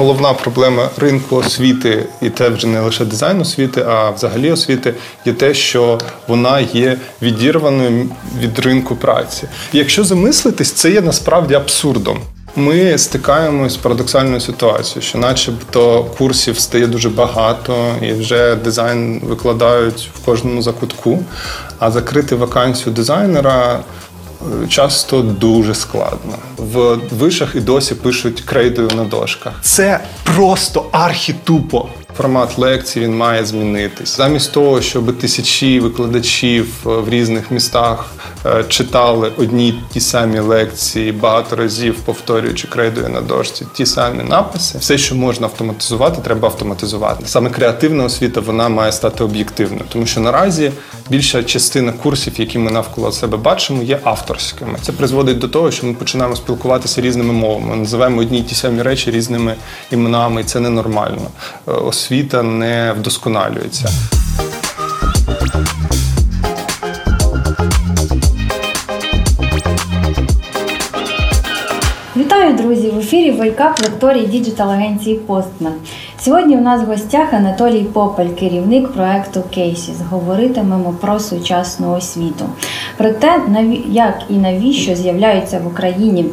Головна проблема ринку освіти, і це вже не лише дизайн освіти, а взагалі освіти, є те, що вона є відірваною від ринку праці. Якщо замислитись, це є насправді абсурдом. Ми стикаємось з парадоксальною ситуацією, що, начебто, курсів стає дуже багато, і вже дизайн викладають в кожному закутку, а закрити вакансію дизайнера. Часто дуже складно. В вишах і досі пишуть крейдою на дошках. Це просто архітупо. Формат лекцій він має змінитись. Замість того, щоб тисячі викладачів е, в різних містах е, читали одні ті самі лекції багато разів, повторюючи крейдою на дошці, ті самі написи. Все, що можна автоматизувати, треба автоматизувати. Саме креативна освіта вона має стати об'єктивною, тому що наразі більша частина курсів, які ми навколо себе бачимо, є авторськими. Це призводить до того, що ми починаємо спілкуватися різними мовами. Ми називаємо одні й ті самі речі різними іменами, і це ненормально. Освіта не вдосконалюється. Вітаю, друзі! В ефірі Wake Up лекторій digital агенції Postmen. Сьогодні у нас в гостях Анатолій Попель, керівник проекту Cases. Говоритимемо про сучасну освіту. Про те, як і навіщо з'являються в Україні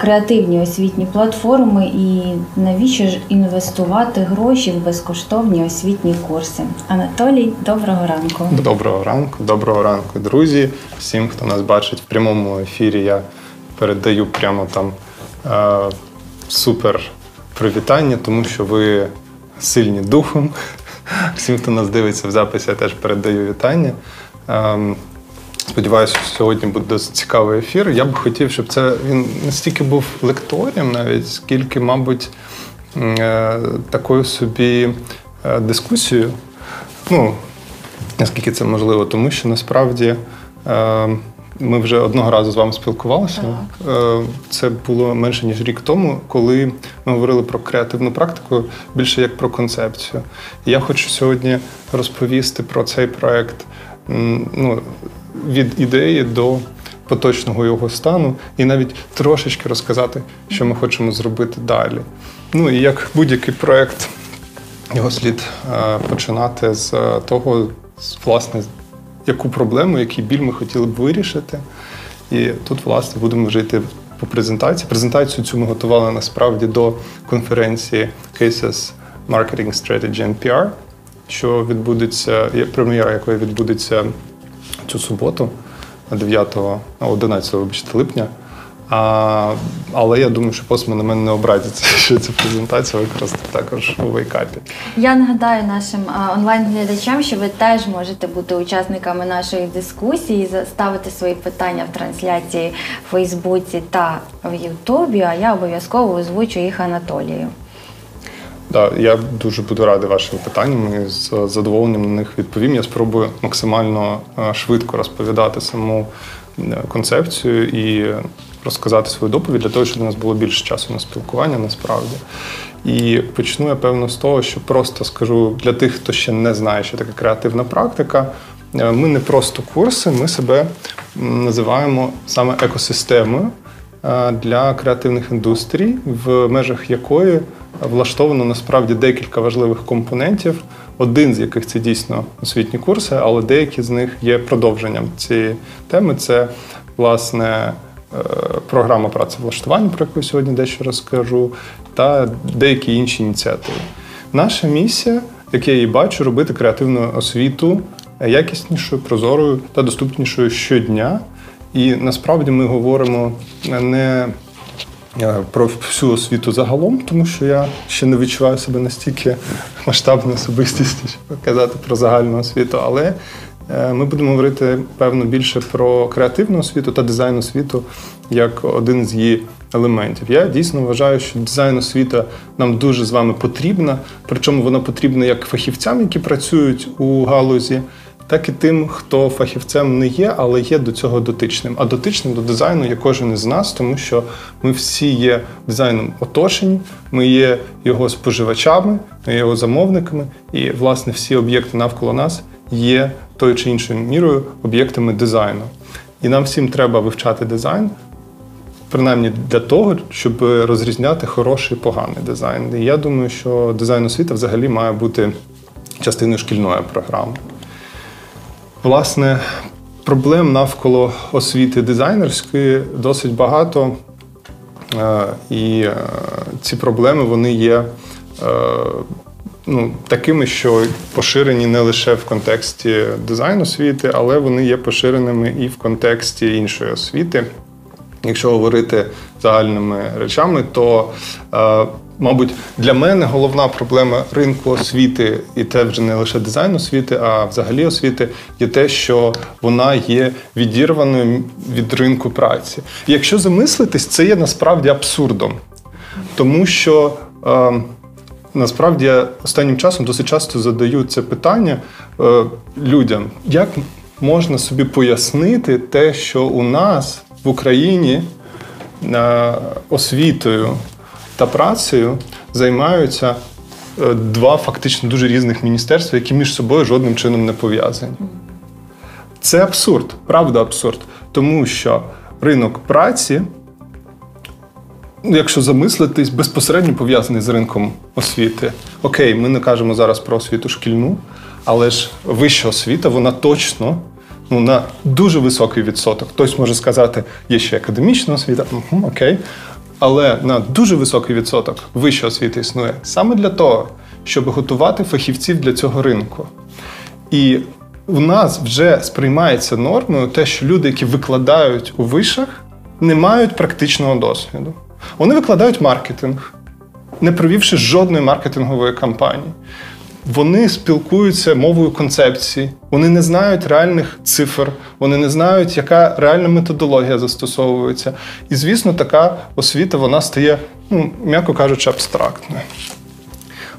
креативні освітні платформи, і навіщо ж інвестувати гроші в безкоштовні освітні курси. Анатолій, доброго ранку. Доброго ранку, доброго ранку, друзі. Всім, хто нас бачить в прямому ефірі, я передаю прямо там супер привітання, тому що ви сильні духом. Всім, хто нас дивиться в записі, я теж передаю вітання. Ем, Сподіваюся, що сьогодні буде досить цікавий ефір. Я б хотів, щоб це він не стільки був лекторієм, навіть скільки, мабуть, е, такою собі е, дискусією. Ну, наскільки це можливо, тому що насправді е, ми вже одного разу з вами спілкувалися. Е, Це було менше ніж рік тому, коли ми говорили про креативну практику більше як про концепцію. І я хочу сьогодні розповісти про цей проект ну, від ідеї до поточного його стану, і навіть трошечки розказати, що ми хочемо зробити далі. Ну і як будь-який проект, його слід е, починати з того, з, власне, яку проблему, який біль ми хотіли б вирішити. І тут, власне, будемо вже йти по презентації. Презентацію цю ми готували насправді до конференції Cases Marketing Strategy and PR, що відбудеться, прем'єра якої відбудеться цю суботу, 9-11 вибачте, липня. А, але я думаю, що посма на мене не образиться, що цю презентацію використати також у вейкапі. Я нагадаю нашим онлайн-глядачам, що ви теж можете бути учасниками нашої дискусії, ставити свої питання в трансляції в Фейсбуці та в Ютубі. А я обов'язково озвучу їх Анатолію. Да, я дуже буду радий вашим питанням і з задоволенням на них відповім. Я спробую максимально е, швидко розповідати саму е, концепцію і розказати свою доповідь для того, щоб у нас було більше часу на спілкування насправді. І почну я певно з того, що просто скажу для тих, хто ще не знає, що таке креативна практика. е, Ми не просто курси, ми себе називаємо саме екосистемою е, для креативних індустрій, в межах якої влаштовано насправді декілька важливих компонентів, один з яких це дійсно освітні курси, але деякі з них є продовженням цієї теми. Це власне програма працевлаштування, про яку сьогодні дещо розкажу, та деякі інші ініціативи. Наша місія, як я її бачу, робити креативну освіту якіснішою, прозорою та доступнішою щодня. І насправді ми говоримо не е, про всю освіту загалом, тому що я ще не відчуваю себе настільки масштабною особистістю, щоб казати про загальну освіту. Але е, ми будемо говорити певно більше про креативну освіту та дизайн освіту як один з її елементів. Я дійсно вважаю, що дизайн освіта нам дуже з вами потрібна, причому вона потрібна як фахівцям, які працюють у галузі так і тим, хто фахівцем не є, але є до цього дотичним. А дотичним до дизайну є кожен із нас, тому що ми всі є дизайном оточені, ми є його споживачами, ми є його замовниками, і власне всі об'єкти навколо нас є тою чи іншою мірою об'єктами дизайну. І нам всім треба вивчати дизайн. принаймні для того, щоб розрізняти хороший і поганий дизайн. І я думаю, що дизайн освіти взагалі має бути частиною шкільної програми. Власне, проблем навколо освіти дизайнерської досить багато. Е, І е, ці проблеми вони є е, ну, такими, що поширені не лише в контексті дизайну освіти, але вони є поширеними і в контексті іншої освіти. Якщо говорити загальними речами, то, е, мабуть, для мене головна проблема ринку освіти, і це вже не лише дизайн освіти, а взагалі освіти, є те, що вона є відірваною від ринку праці. Якщо замислитись, це є насправді абсурдом, тому що. Е, Насправді останнім часом досить часто задаю це питання е, людям, як можна собі пояснити те, що у нас в Україні е, освітою та працею займаються е, два фактично дуже різних міністерства, які між собою жодним чином не пов'язані. Це абсурд, правда абсурд. Тому що ринок праці, якщо замислитись, безпосередньо пов'язаний з ринком освіти. Окей, ми не кажемо зараз про освіту шкільну, але ж вища освіта, вона точно ну, на дуже високий відсоток. Хтось може сказати, є ще академічна освіта, угу, окей. Але на дуже високий відсоток вища освіта існує саме для того, щоб готувати фахівців для цього ринку. І у нас вже сприймається нормою те, що люди, які викладають у вишах, не мають практичного досвіду. Вони викладають маркетинг, не провівши жодної маркетингової кампанії. Вони спілкуються мовою концепції, вони не знають реальних цифр, вони не знають, яка реальна методологія застосовується. І, звісно, така освіта вона стає, ну, м'яко кажучи, абстрактною.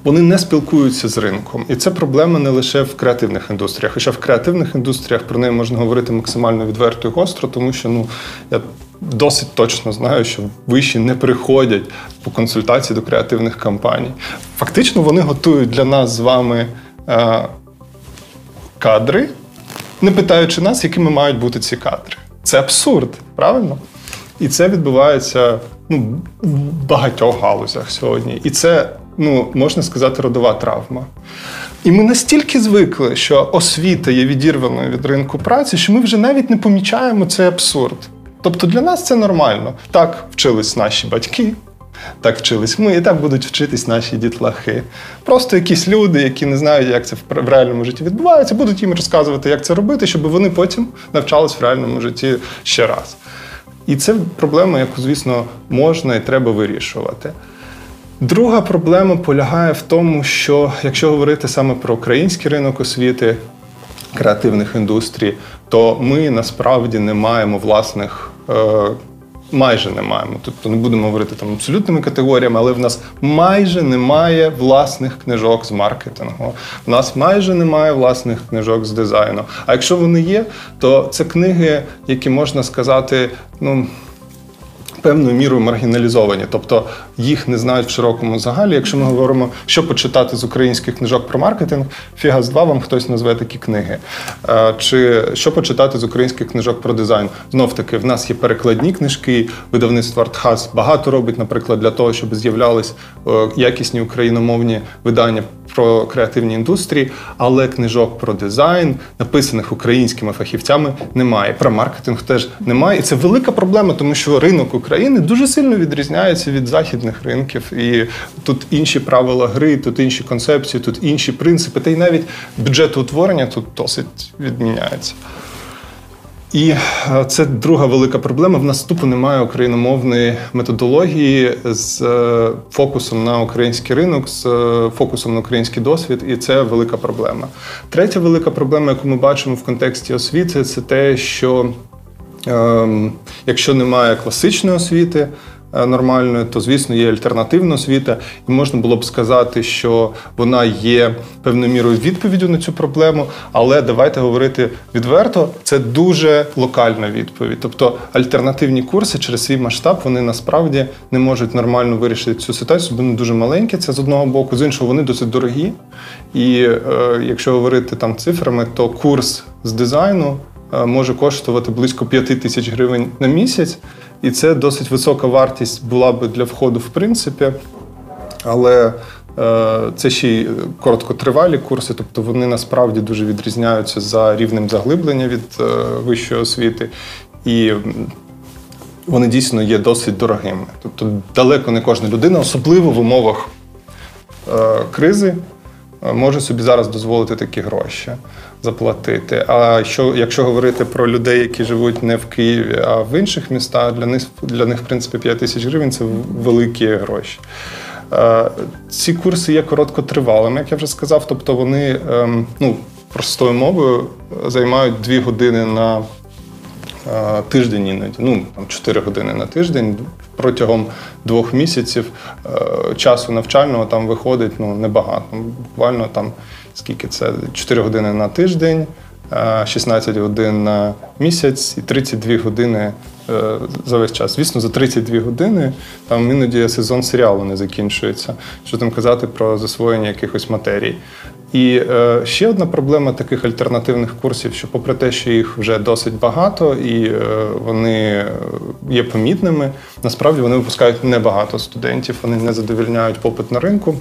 Вони не спілкуються з ринком. І це проблема не лише в креативних індустріях. Хоча в креативних індустріях про неї можна говорити максимально відверто і гостро, тому що ну, я досить точно знаю, що вищі не приходять по консультації до креативних компаній. Фактично, вони готують для нас з вами е, кадри, не питаючи нас, якими мають бути ці кадри. Це абсурд, правильно? І це відбувається ну, в багатьох галузях сьогодні. І це, ну, можна сказати, родова травма. І ми настільки звикли, що освіта є відірваною від ринку праці, що ми вже навіть не помічаємо цей абсурд. Тобто для нас це нормально. Так вчились наші батьки, так вчились ми, і так будуть вчитись наші дітлахи. Просто якісь люди, які не знають, як це в реальному житті відбувається, будуть їм розказувати, як це робити, щоб вони потім навчались в реальному житті ще раз. І це проблема, яку, звісно, можна і треба вирішувати. Друга проблема полягає в тому, що якщо говорити саме про український ринок освіти, креативних індустрій, то ми насправді не маємо власних. Е, майже не маємо. Тобто не будемо говорити там абсолютними категоріями, але в нас майже немає власних книжок з маркетингу. В нас майже немає власних книжок з дизайну. А якщо вони є, то це книги, які можна сказати, ну певною мірою маргіналізовані, тобто їх не знають в широкому загалі. Якщо ми говоримо, що почитати з українських книжок про маркетинг, фіга з два вам хтось назве такі книги. Е, чи що почитати з українських книжок про дизайн? Знов таки, в нас є перекладні книжки, видавництво Артхаз багато робить, наприклад, для того, щоб з'являлись е, якісні україномовні видання про креативні індустрії, але книжок про дизайн, написаних українськими фахівцями, немає. Про маркетинг теж немає. І це велика проблема, тому що ринок України дуже сильно відрізняється від західних ринків. І тут інші правила гри, тут інші концепції, тут інші принципи. Та й навіть бюджетоутворення тут досить відміняється. І е, це друга велика проблема. В нас тупо немає україномовної методології з е, фокусом на український ринок, з е, фокусом на український досвід, і це велика проблема. Третя велика проблема, яку ми бачимо в контексті освіти, це те, що якщо немає класичної освіти, Е, нормальною, то звісно є альтернативна освіта, і можна було б сказати, що вона є певною мірою відповіддю на цю проблему. Але давайте говорити відверто, це дуже локальна відповідь. Тобто альтернативні курси через свій масштаб вони насправді не можуть нормально вирішити цю ситуацію, бо вони дуже маленькі. Це з одного боку, з іншого вони досить дорогі. І е, якщо говорити там цифрами, то курс з дизайну. Е, може коштувати близько 5 тисяч гривень на місяць, І це досить висока вартість була би для входу, в принципі. Але е, це ще й короткотривалі курси, тобто вони насправді дуже відрізняються за рівнем заглиблення від е, вищої освіти. І вони дійсно є досить дорогими. Тобто далеко не кожна людина, особливо в умовах кризи, може собі зараз дозволити такі гроші заплатити. А що, якщо говорити про людей, які живуть не в Києві, а в інших містах, для них, для них в принципі, 5 тисяч гривень це великі гроші. Е, ці курси є короткотривалими, як я вже сказав. Тобто вони ем, ну, простою мовою займають 2 години на е, тиждень іноді, ну там 4 години на тиждень. Протягом двох місяців е, часу навчального там виходить ну, небагато. Буквально там скільки це 4 години на тиждень, 16 годин на місяць і 32 години е, за весь час. Звісно, за 32 години там іноді сезон серіалу не закінчується. Що там казати про засвоєння якихось матерій. І е, ще одна проблема таких альтернативних курсів, що, попри те, що їх вже досить багато і е, вони є помітними, насправді вони випускають небагато студентів, вони не задовільняють попит на ринку.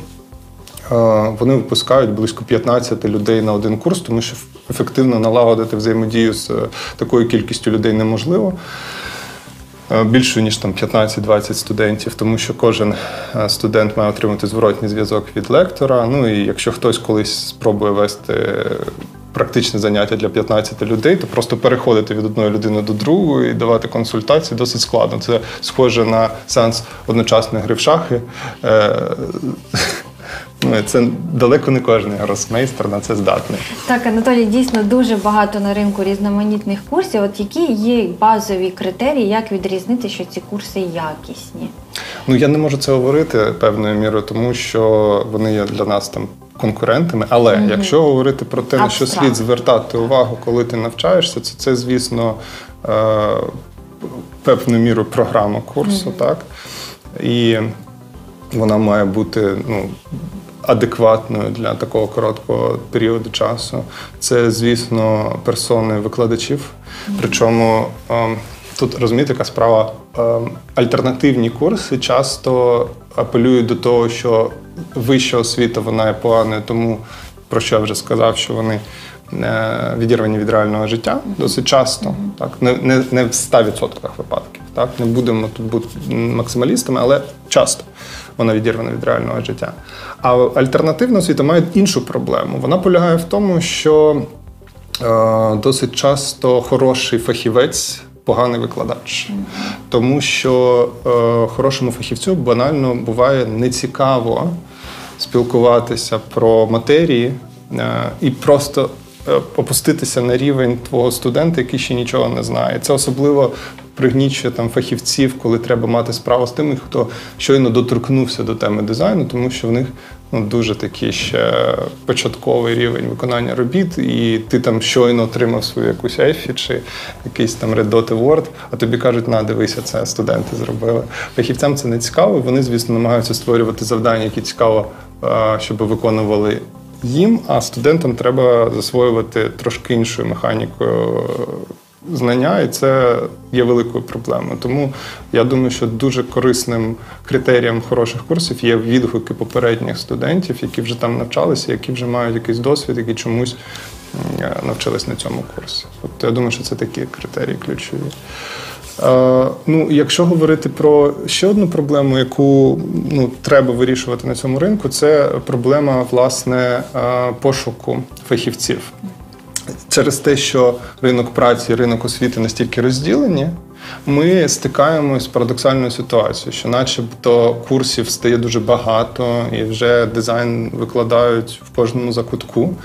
Вони випускають близько 15 людей на один курс, тому що ефективно налагодити взаємодію з е, такою кількістю людей неможливо. Е, більше ніж там 15-20 студентів, тому що кожен е, студент має отримати зворотній зв'язок від лектора. Ну і якщо хтось колись спробує вести практичне заняття для 15 людей, то просто переходити від одної людини до другої і давати консультації досить складно. Це схоже на сеанс одночасної гри в шахи. Ну, Це далеко не кожен гросмейстер на це здатний. Так, Анатолій, дійсно дуже багато на ринку різноманітних курсів. От які є базові критерії, як відрізнити, що ці курси якісні? Ну я не можу це говорити певною мірою, тому що вони є для нас там конкурентами. Але угу. якщо говорити про те, на що слід звертати увагу, коли ти навчаєшся, це, це звісно, е, певною мірою програма курсу, угу. так? І вона має бути ну, адекватною для такого короткого періоду часу. Це, звісно, персони викладачів. Причому ем, тут розумієте, яка справа ем, альтернативні курси часто апелюють до того, що вища освіта вона є поганою, тому про що я вже сказав, що вони. Е, відірвані від реального життя досить часто, так не не, не в 100% випадків. Так не будемо тут бути максималістами, але часто вона відірвана від реального життя. А альтернативна освіта має іншу проблему. Вона полягає в тому, що е, досить часто хороший фахівець. Поганий викладач, тому що е, хорошому фахівцю банально буває нецікаво спілкуватися про матерії е, і просто е, опуститися на рівень твого студента, який ще нічого не знає. Це особливо пригнічує там фахівців, коли треба мати справу з тими, хто щойно доторкнувся до теми дизайну, тому що в них ну, дуже такий ще початковий рівень виконання робіт, і ти там щойно отримав свою якусь ефі чи якийсь там Red Dot Award, а тобі кажуть, на, дивися, це студенти зробили. Фахівцям це не цікаво. Вони, звісно, намагаються створювати завдання, які цікаво, щоб виконували. Їм, а студентам треба засвоювати трошки іншою механікою знання, і це є великою проблемою. Тому я думаю, що дуже корисним критерієм хороших курсів є відгуки попередніх студентів, які вже там навчалися, які вже мають якийсь досвід, які чомусь навчились на цьому курсі. Тобто я думаю, що це такі критерії ключові. Е, ну, Якщо говорити про ще одну проблему, яку ну, треба вирішувати на цьому ринку, це проблема власне е, пошуку фахівців. Через те, що ринок праці і ринок освіти настільки розділені, ми стикаємось з парадоксальною ситуацією, що, начебто, курсів стає дуже багато, і вже дизайн викладають в кожному закутку,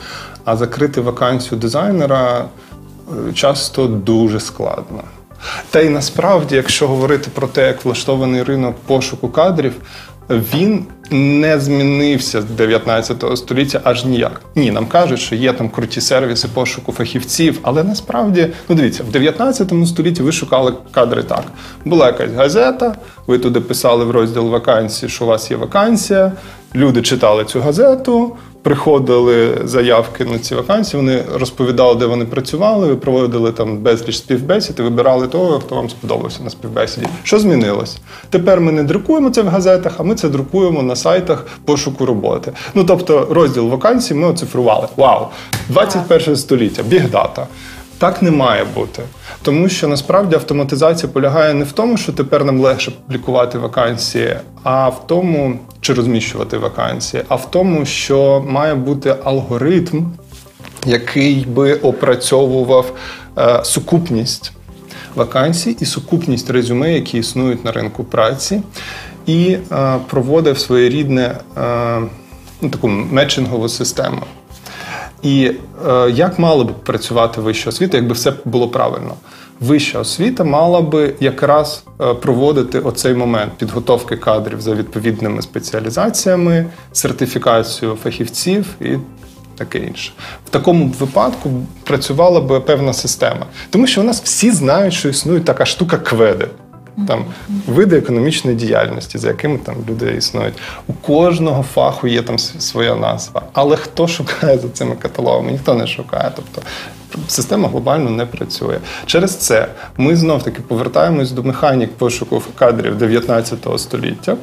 а закрити вакансію дизайнера е, часто дуже складно. Та й насправді, якщо говорити про те, як влаштований ринок пошуку кадрів, він не змінився з 19 століття аж ніяк. Ні, нам кажуть, що є там круті сервіси пошуку фахівців, але насправді, ну дивіться, в 19 столітті ви шукали кадри так. Була якась газета, ви туди писали в розділ вакансії, що у вас є вакансія. Люди читали цю газету, приходили заявки на ці вакансії, вони розповідали, де вони працювали, проводили там безліч співбесід і вибирали того, хто вам сподобався на співбесіді. Що змінилось? Тепер ми не друкуємо це в газетах, а ми це друкуємо на сайтах пошуку роботи. Ну тобто, розділ вакансій ми оцифрували. Вау! 21 століття, бігдата. Так не має бути. Тому що насправді автоматизація полягає не в тому, що тепер нам легше публікувати вакансії, а в тому, чи розміщувати вакансії, а в тому, що має бути алгоритм, який би опрацьовував е, сукупність вакансій і сукупність резюме, які існують на ринку праці, і е, проводив своєрідне е, ну, таку мечингову систему. І е, як мала б працювати вища освіта, якби все було правильно? Вища освіта мала би якраз е, проводити оцей момент підготовки кадрів за відповідними спеціалізаціями, сертифікацію фахівців і таке інше. В такому випадку працювала би певна система, тому що у нас всі знають, що існує така штука кведи. Там види економічної діяльності, за якими там люди існують. У кожного фаху є там своя назва. Але хто шукає за цими каталогами? Ніхто не шукає. Тобто система глобально не працює. Через це ми знов таки повертаємось до механік пошуку кадрів 19 століття.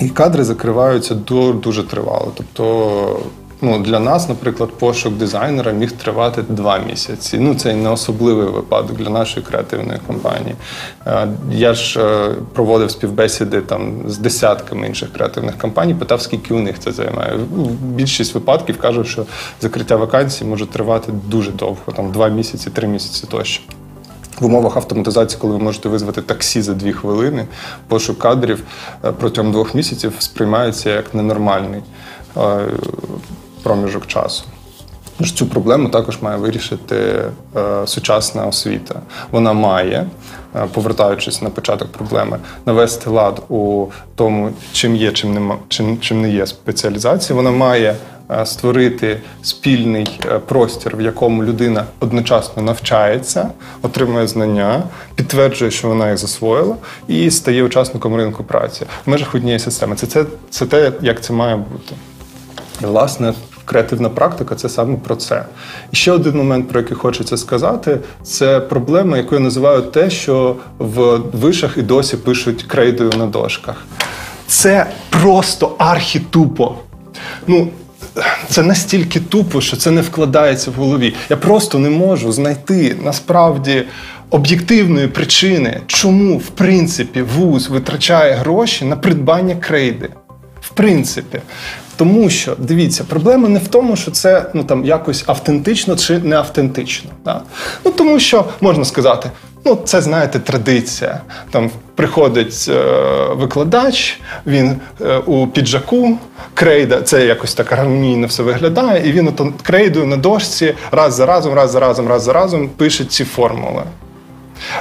І кадри закриваються дуже тривало. Тобто Ну, Для нас, наприклад, пошук дизайнера міг тривати два місяці. Ну, це не особливий випадок для нашої креативної компанії. Е, я ж е, проводив співбесіди там з десятками інших креативних компаній, питав, скільки у них це займає. Ну, більшість випадків кажуть, що закриття вакансій може тривати дуже довго, там два місяці, три місяці тощо. В умовах автоматизації, коли ви можете визвати таксі за дві хвилини, пошук кадрів е, протягом двох місяців сприймається як ненормальний проміжок часу. Цю проблему також має вирішити е, сучасна освіта. Вона має, е, повертаючись на початок проблеми, навести лад у тому, чим є, чим нема, чим, чим не є спеціалізація. Вона має е, створити спільний е, простір, в якому людина одночасно навчається, отримує знання, підтверджує, що вона їх засвоїла, і стає учасником ринку праці в межах однієї системи. Це, це, це те, як це має бути. Власне, креативна практика це саме про це. І ще один момент, про який хочеться сказати, це проблема, яку я називаю те, що в вишах і досі пишуть крейдою на дошках. Це просто архітупо. Ну, це настільки тупо, що це не вкладається в голові. Я просто не можу знайти насправді об'єктивної причини, чому в принципі вуз витрачає гроші на придбання крейди. Принципі, тому що дивіться, проблема не в тому, що це ну там якось автентично чи не автентично. Да? Ну тому що можна сказати, ну це знаєте, традиція. Там приходить е, викладач, він е, у піджаку, крейда, це якось так гармонійно все виглядає, і він ото крейдою на дошці раз за разом, раз за разом, раз за разом пише ці формули.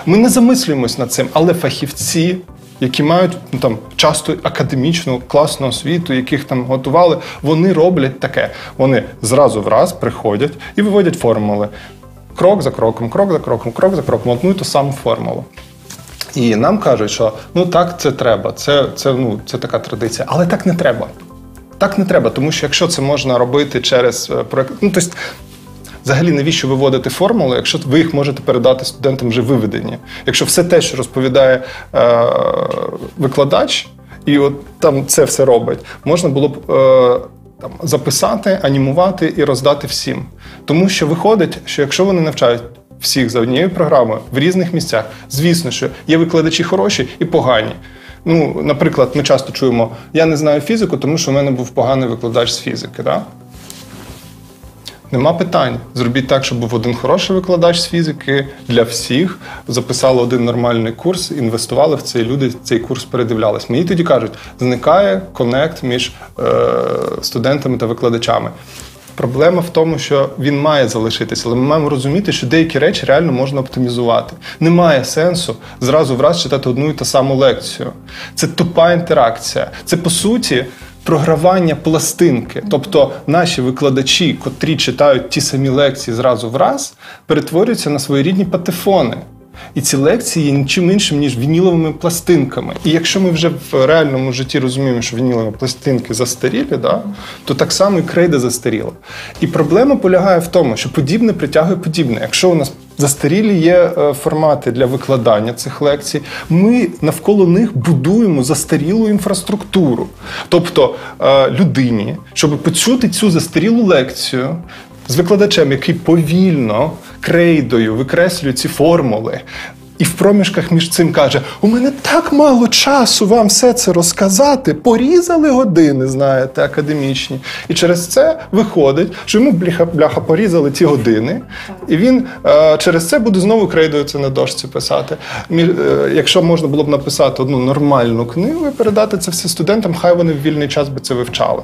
Ми не замислюємось над цим, але фахівці які мають ну, там часто академічну класну освіту, яких там готували, вони роблять таке. Вони зразу в раз приходять і виводять формули. Крок за кроком, крок за кроком, крок за кроком, одну і ту саму формулу. І нам кажуть, що ну так це треба, це це, ну, це така традиція, але так не треба. Так не треба, тому що якщо це можна робити через е, проект, ну тобто Взагалі, навіщо виводити формули, якщо ви їх можете передати студентам вже виведені? Якщо все те, що розповідає е, викладач, і от там це все робить, можна було б е, там записати, анімувати і роздати всім. Тому що виходить, що якщо вони навчають всіх за однією програмою в різних місцях, звісно, що є викладачі хороші і погані. Ну, наприклад, ми часто чуємо, я не знаю фізику, тому що в мене був поганий викладач з фізики. Да? Нема питань. Зробіть так, щоб був один хороший викладач з фізики для всіх. Записали один нормальний курс, інвестували в цей люди. Цей курс передивлялись. Мені тоді кажуть, зникає конект між е, студентами та викладачами. Проблема в тому, що він має залишитися, але ми маємо розуміти, що деякі речі реально можна оптимізувати. Немає сенсу зразу враз читати одну і ту саму лекцію. Це тупа інтеракція. Це по суті програвання пластинки. Тобто наші викладачі, котрі читають ті самі лекції зразу в раз, перетворюються на своєрідні патефони. І ці лекції є нічим іншим, ніж вініловими пластинками. І якщо ми вже в реальному житті розуміємо, що вінілові пластинки застарілі, да, то так само і крейда застаріла. І проблема полягає в тому, що подібне притягує подібне. Якщо у нас Застарілі є е, формати для викладання цих лекцій. Ми навколо них будуємо застарілу інфраструктуру. Тобто е, людині, щоб почути цю застарілу лекцію з викладачем, який повільно крейдою викреслює ці формули. І в проміжках між цим каже: у мене так мало часу вам все це розказати. Порізали години, знаєте, академічні. І через це виходить, що йому бляха, бляха порізали ті години, і він е, через це буде знову крейдою на дошці писати. Мі, е, якщо можна було б написати одну нормальну книгу і передати це все студентам, хай вони в вільний час би це вивчали.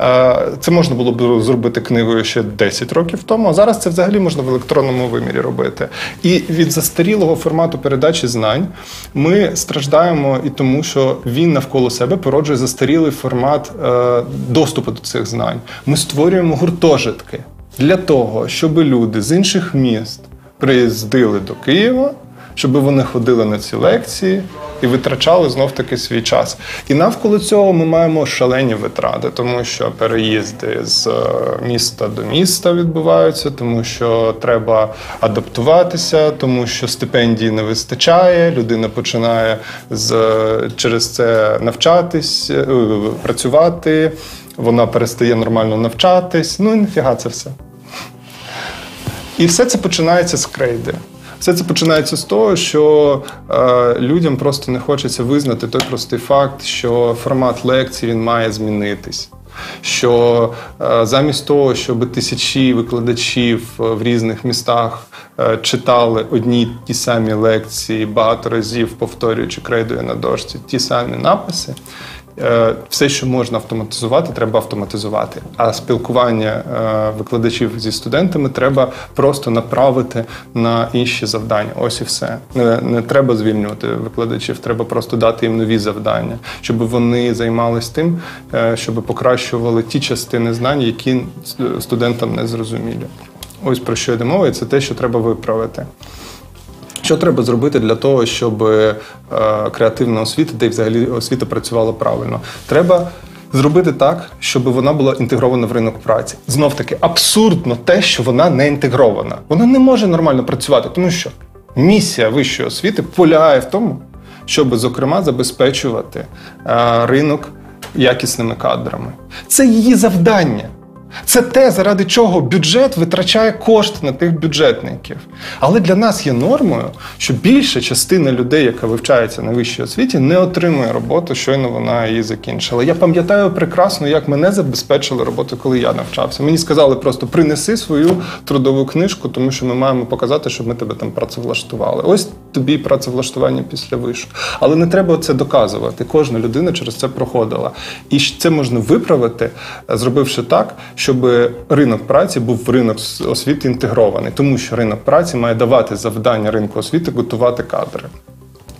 Е, це можна було б зробити книгою ще 10 років тому, а зараз це взагалі можна в електронному вимірі робити. І від застарілого формату передачі знань ми страждаємо і тому, що він навколо себе породжує застарілий формат е, доступу до цих знань. Ми створюємо гуртожитки для того, щоб люди з інших міст приїздили до Києва щоб вони ходили на ці лекції і витрачали знов таки свій час. І навколо цього ми маємо шалені витрати, тому що переїзди з е, міста до міста відбуваються, тому що треба адаптуватися, тому що стипендії не вистачає. Людина починає з через це навчатись, е, працювати. Вона перестає нормально навчатись. Ну і нафіга це все. І все це починається з крейди. Все це починається з того, що е, людям просто не хочеться визнати той простий факт, що формат лекцій він має змінитись. Що е, замість того, щоб тисячі викладачів в різних містах е, читали одні ті самі лекції, багато разів повторюючи крейдою на дошці, ті самі написи, Е, все, що можна автоматизувати, треба автоматизувати. А спілкування е, викладачів зі студентами треба просто направити на інші завдання. Ось і все. Не, не треба звільнювати викладачів, треба просто дати їм нові завдання, щоб вони займалися тим, е, щоб покращували ті частини знань, які студентам не зрозумілі. Ось про що йде мова, і це те, що треба виправити. Що треба зробити для того, щоб е, креативна освіта, де взагалі освіта працювала правильно? Треба зробити так, щоб вона була інтегрована в ринок праці. Знов таки абсурдно те, що вона не інтегрована. Вона не може нормально працювати, тому що місія вищої освіти полягає в тому, щоб, зокрема, забезпечувати е, ринок якісними кадрами. Це її завдання. Це те, заради чого бюджет витрачає кошти на тих бюджетників. Але для нас є нормою, що більша частина людей, яка вивчається на вищій освіті, не отримує роботу, щойно вона її закінчила. Я пам'ятаю прекрасно, як мене забезпечили роботу, коли я навчався. Мені сказали просто принеси свою трудову книжку, тому що ми маємо показати, щоб ми тебе там працевлаштували. Ось тобі працевлаштування після вишу. Але не треба це доказувати. Кожна людина через це проходила. І це можна виправити, зробивши так щоб ринок праці був в ринок освіти інтегрований, тому що ринок праці має давати завдання ринку освіти готувати кадри.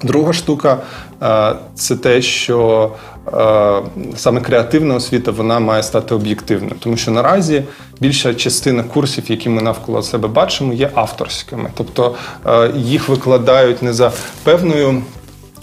Друга штука е, це те, що е, саме креативна освіта вона має стати об'єктивною, тому що наразі більша частина курсів, які ми навколо себе бачимо, є авторськими, тобто е, їх викладають не за певною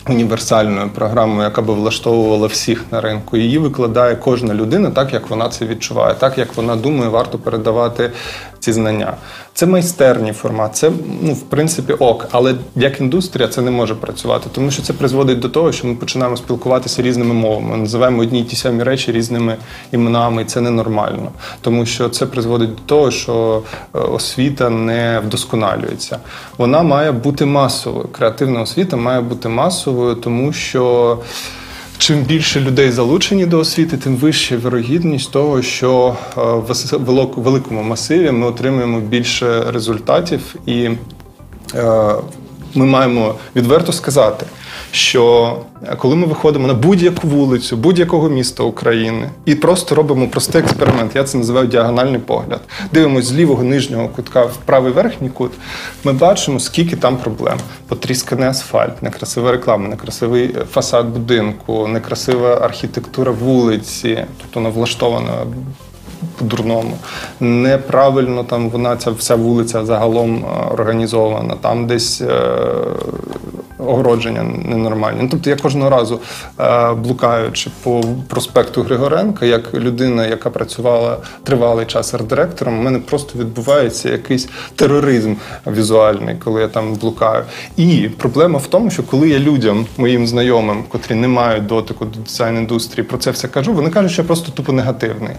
універсальною програмою, яка би влаштовувала всіх на ринку. Її викладає кожна людина так, як вона це відчуває, так як вона думає, варто передавати ці знання. Це майстерній формат, це ну в принципі ок, але як індустрія це не може працювати, тому що це призводить до того, що ми починаємо спілкуватися різними мовами. Ми називаємо одні й ті самі речі різними іменами, і це ненормально, тому що це призводить до того, що е, освіта не вдосконалюється. Вона має бути масовою. Креативна освіта має бути масовою, тому що. Чим більше людей залучені до освіти, тим вища вирогідність того, що е, в великому масиві ми отримуємо більше результатів, і е, ми маємо відверто сказати, що коли ми виходимо на будь-яку вулицю, будь-якого міста України і просто робимо простий експеримент, я це називаю діагональний погляд. Дивимося з лівого нижнього кутка в правий верхній кут, ми бачимо, скільки там проблем. Потрісканий асфальт, некрасива реклама, некрасивий фасад будинку, некрасива архітектура вулиці, тобто вона влаштована по-дурному. Неправильно там вона ця вся вулиця загалом е, організована. Там десь е, огородження ненормальні. Ну, тобто я кожного разу е, блукаючи по проспекту Григоренка, як людина, яка працювала тривалий час арт-директором, у мене просто відбувається якийсь тероризм візуальний, коли я там блукаю. І проблема в тому, що коли я людям, моїм знайомим, котрі не мають дотику до дизайн індустрії, про це все кажу, вони кажуть, що я просто тупо негативний.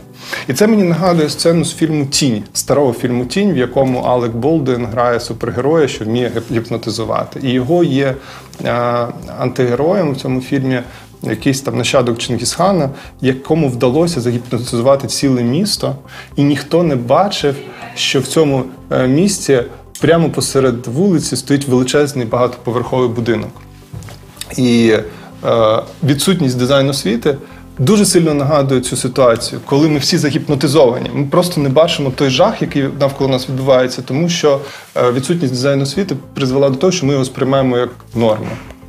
І це мені нагадує сцену з фільму Тінь, старого фільму Тінь, в якому Алек Болдуін грає супергероя, що вміє гіпнотизувати. І його є антигероєм в цьому фільмі. Якийсь там нащадок Чингісхана, якому вдалося загіпнотизувати ціле місто, і ніхто не бачив, що в цьому місті місці прямо посеред вулиці стоїть величезний багатоповерховий будинок. І е, відсутність дизайну освіти дуже сильно нагадує цю ситуацію, коли ми всі загіпнотизовані. Ми просто не бачимо той жах, який навколо нас відбувається, тому що е, відсутність дизайну освіти призвела до того, що ми його сприймаємо як норму.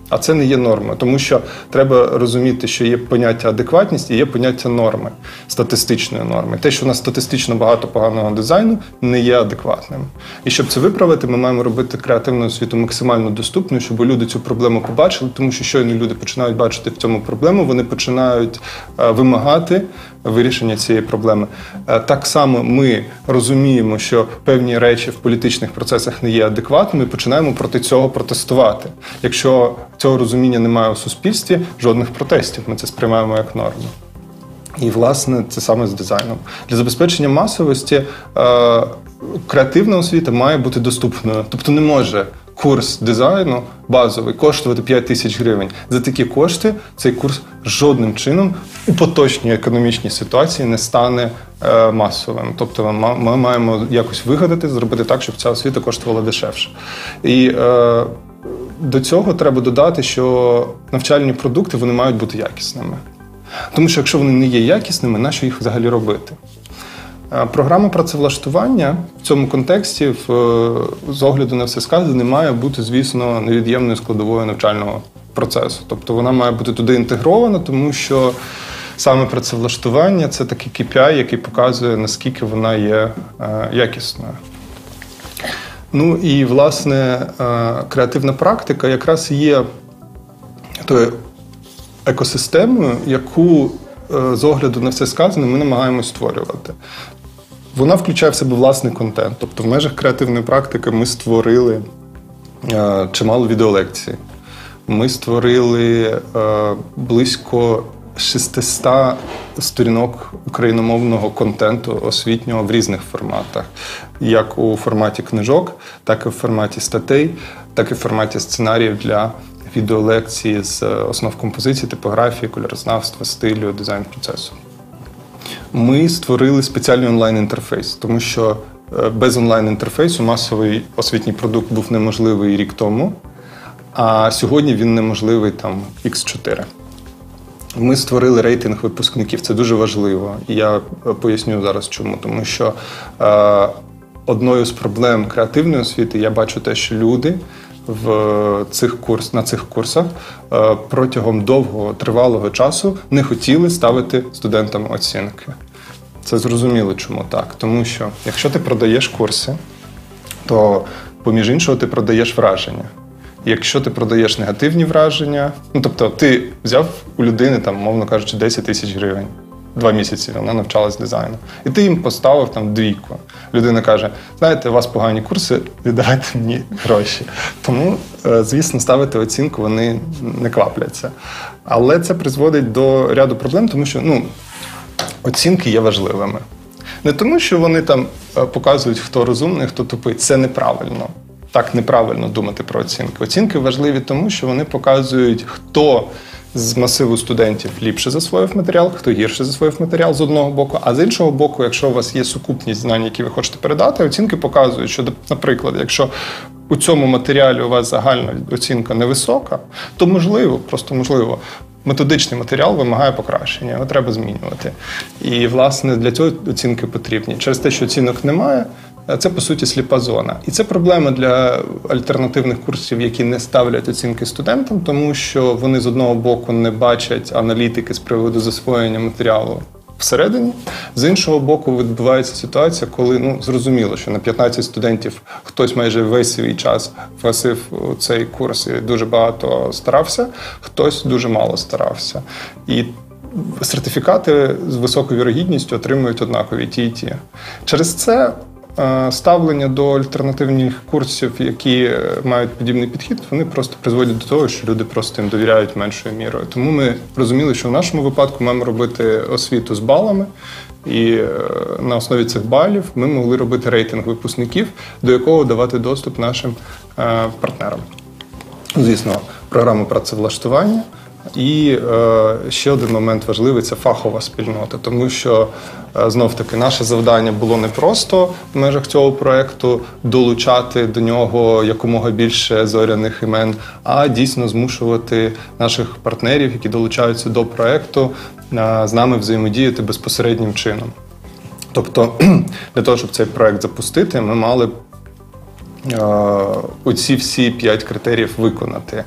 А це не є нормою, тому що треба розуміти, що є поняття адекватність і є поняття норми, статистичної норми. Те, що у нас статистично багато поганого дизайну, не є адекватним. І щоб це виправити, ми маємо робити креативну освіту максимально доступною, щоб люди цю проблему побачили, тому що щойно люди починають бачити в цьому проблему, вони починають е, вимагати вирішення цієї проблеми. Е, так само ми розуміємо, що певні речі в політичних процесах не є адекватними, і починаємо проти цього протестувати. Якщо цього розуміння немає у суспільстві, жодних протестів. Ми це сприймаємо як норму. І, власне, це саме з дизайном. Для забезпечення масовості е, креативна освіта має бути доступною. Тобто не може курс дизайну базовий коштувати 5 тисяч гривень. За такі кошти цей курс жодним чином у поточній економічній ситуації не стане е, масовим. Тобто ми, маємо якось вигадати, зробити так, щоб ця освіта коштувала дешевше. І е, до цього треба додати, що навчальні продукти вони мають бути якісними. Тому що якщо вони не є якісними, нащо їх взагалі робити? Е, програма працевлаштування в цьому контексті, в, з огляду на все сказане, має бути, звісно, невід'ємною складовою навчального процесу. Тобто вона має бути туди інтегрована, тому що саме працевлаштування це такий KPI, який показує, наскільки вона є е, якісною. Ну і власне е, креативна практика якраз є тою екосистемою, яку е, з огляду на все сказане ми намагаємось створювати. Вона включає в себе власний контент. Тобто, в межах креативної практики ми створили е, чимало відеолекцій. Ми створили близько 600 сторінок україномовного контенту освітнього в різних форматах, як у форматі книжок, так і в форматі статей, так і в форматі сценаріїв для відеолекції з основ композиції, типографії, кольорознавства, стилю, дизайн процесу. Ми створили спеціальний онлайн-інтерфейс, тому що е, без онлайн-інтерфейсу масовий освітній продукт був неможливий рік тому, а сьогодні він неможливий там X4. Ми створили рейтинг випускників. Це дуже важливо. І я поясню зараз, чому. Тому що е, одною з проблем креативної освіти я бачу те, що люди в цих курс на цих курсах е, протягом довгого тривалого часу не хотіли ставити студентам оцінки. Це зрозуміло, чому так. Тому що якщо ти продаєш курси, то поміж іншого ти продаєш враження. Якщо ти продаєш негативні враження, ну тобто ти взяв у людини, там, мовно кажучи, 10 тисяч гривень. Два місяці вона навчалась дизайну. І ти їм поставив там двійку. Людина каже: знаєте, у вас погані курси, віддавайте мені гроші. Тому, е, звісно, ставити оцінку вони не квапляться. Але це призводить до ряду проблем, тому що ну, оцінки є важливими. Не тому, що вони там е, показують, хто розумний, хто тупий. Це неправильно так неправильно думати про оцінки. Оцінки важливі тому, що вони показують, хто з масиву студентів ліпше засвоїв матеріал, хто гірше засвоїв матеріал з одного боку. А з іншого боку, якщо у вас є сукупність знань, які ви хочете передати, оцінки показують, що, наприклад, якщо у цьому матеріалі у вас загальна оцінка невисока, то можливо, просто можливо. Методичний матеріал вимагає покращення, його треба змінювати. І, власне, для цього оцінки потрібні. Через те, що оцінок немає, це по суті сліпа зона. І це проблема для альтернативних курсів, які не ставлять оцінки студентам, тому що вони з одного боку не бачать аналітики з приводу засвоєння матеріалу всередині. З іншого боку, відбувається ситуація, коли ну зрозуміло, що на 15 студентів хтось майже весь свій час вгасив цей курс і дуже багато старався, хтось дуже мало старався. І сертифікати з високою вірогідністю отримують однакові ті і ті. Через це ставлення до альтернативних курсів, які е, мають подібний підхід, вони просто призводять до того, що люди просто їм довіряють меншою мірою. Тому ми розуміли, що в нашому випадку маємо робити освіту з балами. І е, на основі цих балів ми могли робити рейтинг випускників, до якого давати доступ нашим партнерам. Звісно, програма працевлаштування. І е, ще один момент важливий це фахова спільнота, тому що е, знов таки наше завдання було не просто в межах цього проекту долучати до нього якомога більше зоряних імен, а дійсно змушувати наших партнерів, які долучаються до проекту, е, з нами взаємодіяти безпосереднім чином. Тобто, для того, щоб цей проект запустити, ми мали е, оці всі п'ять критеріїв виконати.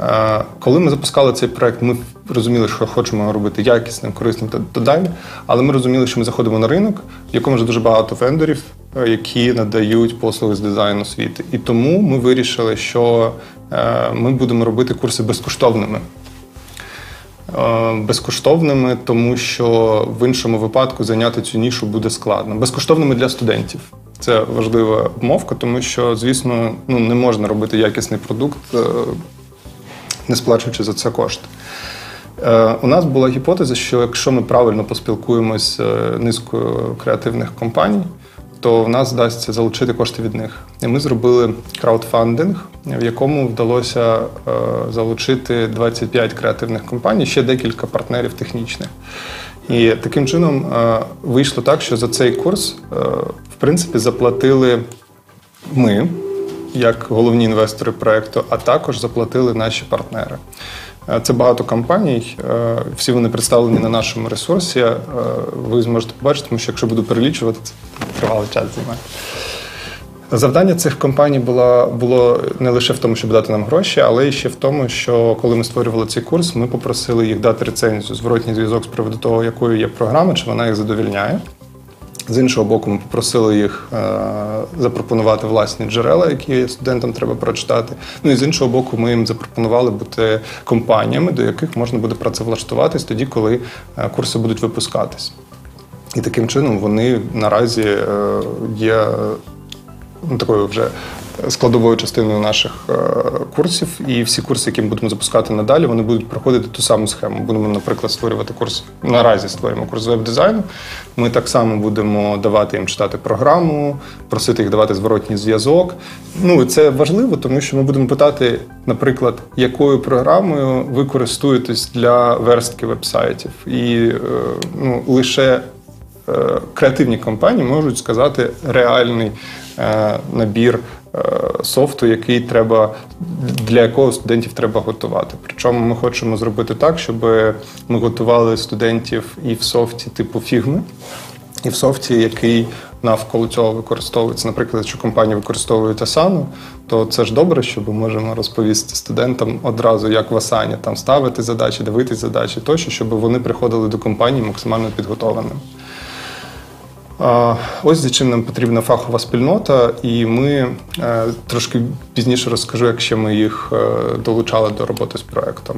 Е, коли ми запускали цей проект, ми розуміли, що хочемо робити якісним, корисним та далі. Але ми розуміли, що ми заходимо на ринок, в якому вже дуже багато вендорів, е, які надають послуги з дизайну освіти. І тому ми вирішили, що е, ми будемо робити курси безкоштовними. Безкоштовними, тому що в іншому випадку зайняти цю нішу буде складно. Безкоштовними для студентів. Це важлива обмовка, тому що, звісно, ну не можна робити якісний продукт не сплачуючи за це кошти. Е, у нас була гіпотеза, що якщо ми правильно поспілкуємося з е, низкою креативних компаній, то в нас вдасться залучити кошти від них. І ми зробили краудфандинг, в якому вдалося е, залучити 25 креативних компаній, ще декілька партнерів технічних. І таким чином вийшло так, що за цей курс в принципі заплатили ми як головні інвестори проекту, а також заплатили наші партнери. Е, це багато компаній, е, всі вони представлені на нашому ресурсі. Е, ви зможете побачити, тому що якщо буду перелічувати, це тривалий час займає. Завдання цих компаній було було не лише в тому, щоб дати нам гроші, але й ще в тому, що коли ми створювали цей курс, ми попросили їх дати рецензію, зворотній зв'язок з приводу того, якою є програма, чи вона їх задовільняє. З іншого боку, ми попросили їх е, запропонувати власні джерела, які студентам треба прочитати. Ну і з іншого боку, ми їм запропонували бути компаніями, до яких можна буде працевлаштуватись тоді, коли е, курси будуть випускатись. І таким чином вони наразі е, є ну, такою вже складовою частиною наших е, курсів. І всі курси, які ми будемо запускати надалі, вони будуть проходити ту саму схему. Будемо, наприклад, створювати курс. Наразі створюємо курс веб-дизайну. Ми так само будемо давати їм читати програму, просити їх давати зворотній зв'язок. Ну це важливо, тому що ми будемо питати, наприклад, якою програмою ви користуєтесь для верстки веб-сайтів. І е, ну, лише е, креативні компанії можуть сказати реальний набір софту, який треба для якого студентів треба готувати. Причому ми хочемо зробити так, щоб ми готували студентів і в софті типу фігми, і в софті, який навколо цього використовується. Наприклад, якщо компанія використовує Asana, то це ж добре, що ми можемо розповісти студентам одразу, як в Asana там ставити задачі, дивитись задачі тощо, щоб вони приходили до компанії максимально підготованими. Ось за чим нам потрібна фахова спільнота, і ми е, трошки пізніше розкажу, як ще ми їх е, долучали до роботи з проектом.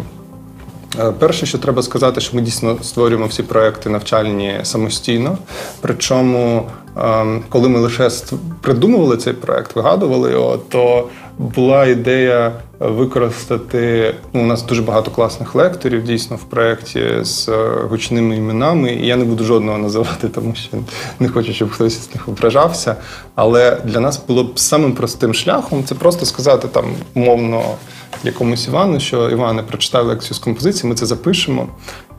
Е, перше, що треба сказати, що ми дійсно створюємо всі проекти навчальні самостійно. Причому, ем, коли ми лише придумували цей проект, вигадували його, то була ідея використати. Ну, у нас дуже багато класних лекторів дійсно в проєкті з е, гучними іменами. І я не буду жодного називати, тому що не хочу, щоб хтось з них ображався. Але для нас було б самим простим шляхом це просто сказати там умовно якомусь Івану, що Іване прочитай лекцію з композиції, ми це запишемо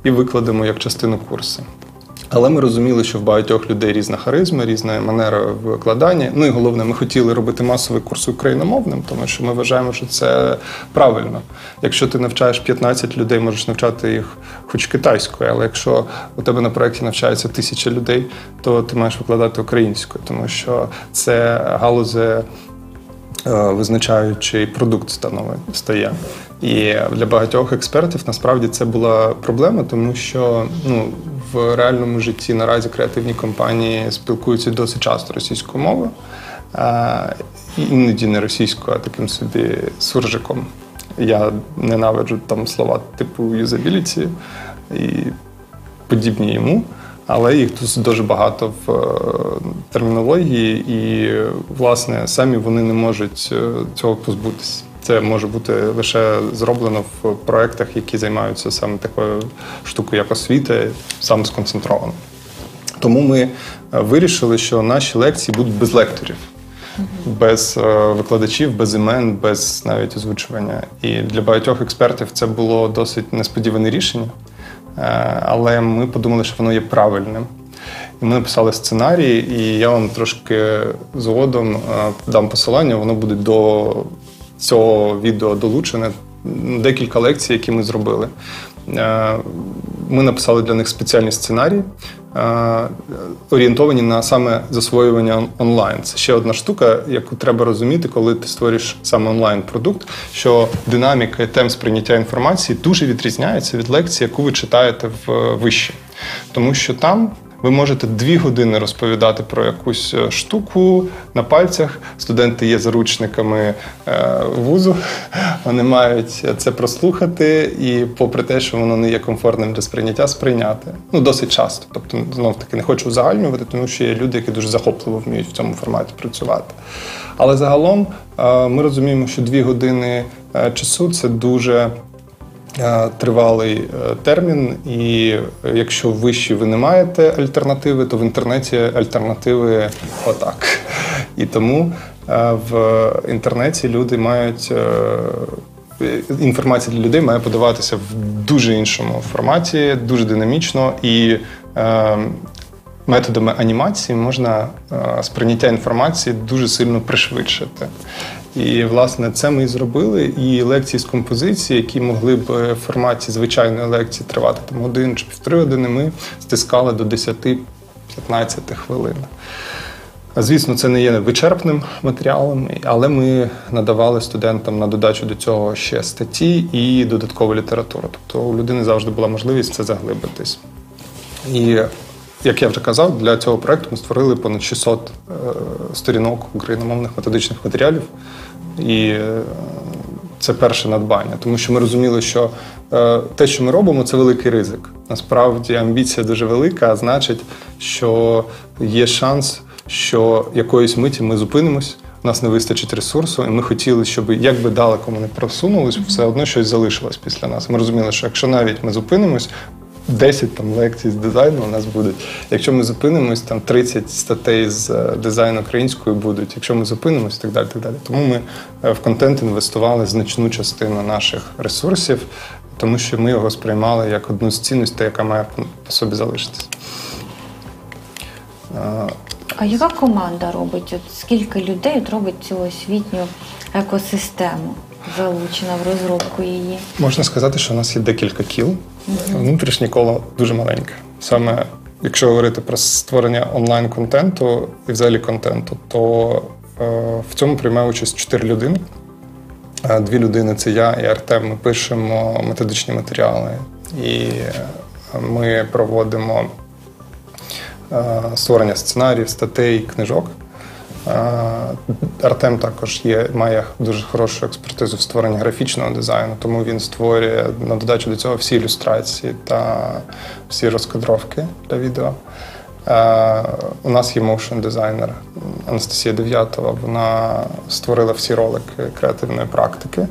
і викладемо як частину курсу. Але ми розуміли, що в багатьох людей різна харизма, різна манера викладання. Ну і головне, ми хотіли робити масовий курс україномовним, тому що ми вважаємо, що це правильно. Якщо ти навчаєш 15 людей, можеш навчати їх хоч китайською, але якщо у тебе на проєкті навчається тисяча людей, то ти маєш викладати українською, тому що це галузи визначаючий продукт становить стає. І для багатьох експертів насправді це була проблема, тому що ну, в реальному житті наразі креативні компанії спілкуються досить часто російською мовою, іноді не російською, а таким собі суржиком. Я ненавиджу там слова типу юзабіліті і подібні йому, але їх тут дуже багато в е, термінології, і, власне, самі вони не можуть е, цього позбутися. Це може бути лише зроблено в проєктах, які займаються саме такою штукою, як освіта, саме сконцентровано. Тому ми е, вирішили, що наші лекції будуть без лекторів, без викладачів, без імен, без навіть озвучування. І для багатьох експертів це було досить несподіване рішення. Е, але ми подумали, що воно є правильним. І ми написали сценарій, і я вам трошки згодом е, дам посилання, воно буде до цього відео долучене. Декілька лекцій, які ми зробили. Е, ми написали для них спеціальні сценарії, е, орієнтовані на саме засвоювання онлайн. Це ще одна штука, яку треба розуміти, коли ти створюєш саме онлайн-продукт, що динаміка і темп сприйняття інформації дуже відрізняється від лекції, яку ви читаєте в виші. Тому що там ви можете дві години розповідати про якусь е, штуку на пальцях. Студенти є заручниками е, вузу, вони мають це прослухати, і, попри те, що воно не є комфортним для сприйняття, сприйняти. Ну, досить часто. Тобто, знов таки не хочу узагальнювати, тому що є люди, які дуже захопливо вміють в цьому форматі працювати. Але загалом е, ми розуміємо, що дві години часу це дуже. Е, тривалий е, термін, і е, якщо в виші ви не маєте альтернативи, то в інтернеті альтернативи отак. І тому в інтернеті люди мають. Інформація для людей має подаватися в дуже іншому форматі, дуже динамічно і методами анімації можна сприйняття інформації дуже сильно пришвидшити. І, власне, це ми і зробили. І лекції з композиції, які могли б в форматі звичайної лекції тривати там годину чи півтори години, ми стискали до 10-15 хвилин. Звісно, це не є вичерпним матеріалом, але ми надавали студентам на додачу до цього ще статті і додаткову літературу. Тобто у людини завжди була можливість це заглибитись. І як я вже казав, для цього проекту ми створили понад 600 е, сторінок україномовних методичних матеріалів. І е, це перше надбання, тому що ми розуміли, що е, те, що ми робимо, це великий ризик. Насправді амбіція дуже велика, а значить, що є шанс, що якоїсь миті ми зупинимось. У нас не вистачить ресурсу, і ми хотіли, щоб як би далеко ми не просунулись, все одно щось залишилось після нас. Ми розуміли, що якщо навіть ми зупинимось, 10 там лекцій з дизайну у нас будуть. Якщо ми зупинимось, там 30 статей з е, дизайну українською будуть. Якщо ми зупинимось, так далі. так далі. Тому ми е, в контент інвестували значну частину наших ресурсів, тому що ми його сприймали як одну з цінностей, яка має по собі залишитися. А яка команда робить? От Скільки людей от робить цю освітню екосистему? залучена в розробку її? Можна сказати, що у нас є декілька кіл. Внутрішнє коло дуже маленьке. Саме якщо говорити про створення онлайн-контенту і взагалі контенту, то е, в цьому приймає участь чотири людини. Е, дві людини це я і Артем. Ми пишемо методичні матеріали, і е, ми проводимо створення сценаріїв, статей, книжок. Артем також є, має дуже хорошу експертизу в створенні графічного дизайну, тому він створює на додачу до цього всі ілюстрації та всі розкадровки для відео. У нас є моушн дизайнер Анастасія Дев'ятова. Вона створила всі ролики креативної практики.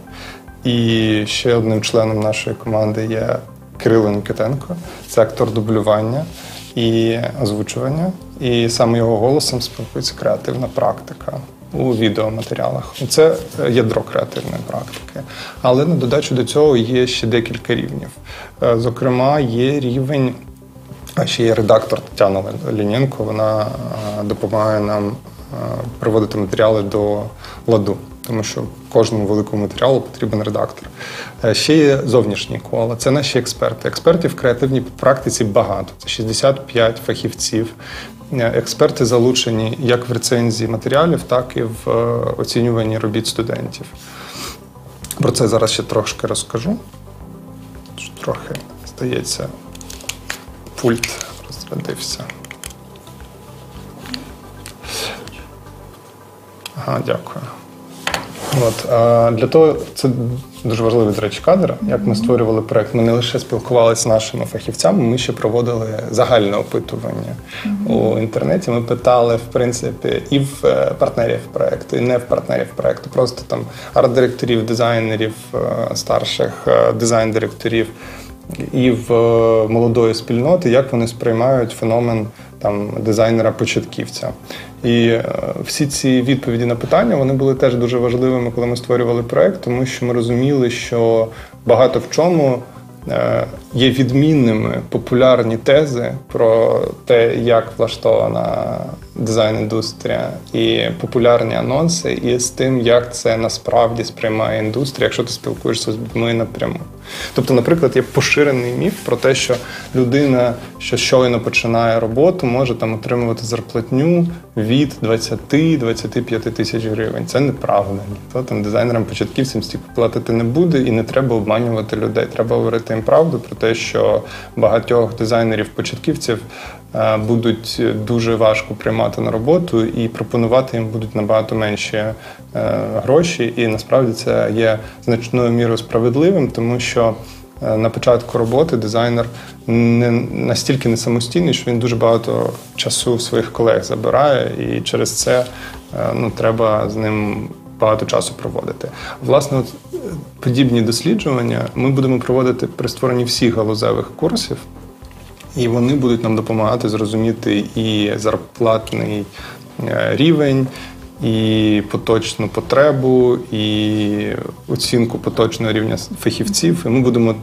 І ще одним членом нашої команди є Кирило Нікітенко, це актор дублювання і озвучування. І саме його голосом спілкується креативна практика у відеоматеріалах. Це ядро креативної практики. Але на додачу до цього є ще декілька рівнів. Е, зокрема, є рівень, а ще є редактор Тетяна Лінєнко. Вона е, допомагає нам е, приводити матеріали до ладу. тому що кожному великому матеріалу потрібен редактор. Ще є зовнішні кола. Це наші експерти. Експертів в креативній практиці багато. Це 65 фахівців. Е, Експерти залучені як в рецензії матеріалів, так і в е, оцінюванні робіт студентів. Про це зараз ще трошки розкажу. Трохи, здається, пульт розрядився. Ага, дякую. От, а для того це дуже важливий, до речі, кадр. Як ми створювали проект, ми не лише спілкувалися з нашими фахівцями, ми ще проводили загальне опитування у інтернеті. Ми питали, в принципі, і в е, партнерів проекту, і не в партнерів проекту. Просто там арт-директорів, дизайнерів, е, старших е, дизайн-директорів і в молодої спільноти, як вони сприймають феномен там дизайнера-початківця. І е, всі ці відповіді на питання вони були теж дуже важливими, коли ми створювали проект, тому що ми розуміли, що багато в чому є відмінними популярні тези про те, як влаштована дизайн-індустрія, і популярні анонси, і з тим, як це насправді сприймає індустрія, якщо ти спілкуєшся з людьми напряму. Тобто, наприклад, є поширений міф про те, що людина, що щойно починає роботу, може там отримувати зарплатню від 20-25 тисяч гривень. Це неправда. Ніхто там дизайнерам-початківцям стільки платити не буде, і не треба обманювати людей. Треба говорити їм правду про те, що багатьох дизайнерів-початківців е, будуть дуже важко приймати на роботу і пропонувати їм будуть набагато менші е, гроші. І насправді це є значною мірою справедливим, тому що е, на початку роботи дизайнер не настільки не самостійний, що він дуже багато часу своїх колег забирає, і через це ну, треба з ним багато часу проводити. Власне, от, е, подібні досліджування ми будемо проводити при створенні всіх галузевих курсів. І вони будуть нам допомагати зрозуміти і зарплатний е, рівень, і поточну потребу, і оцінку поточного рівня фахівців. І ми будемо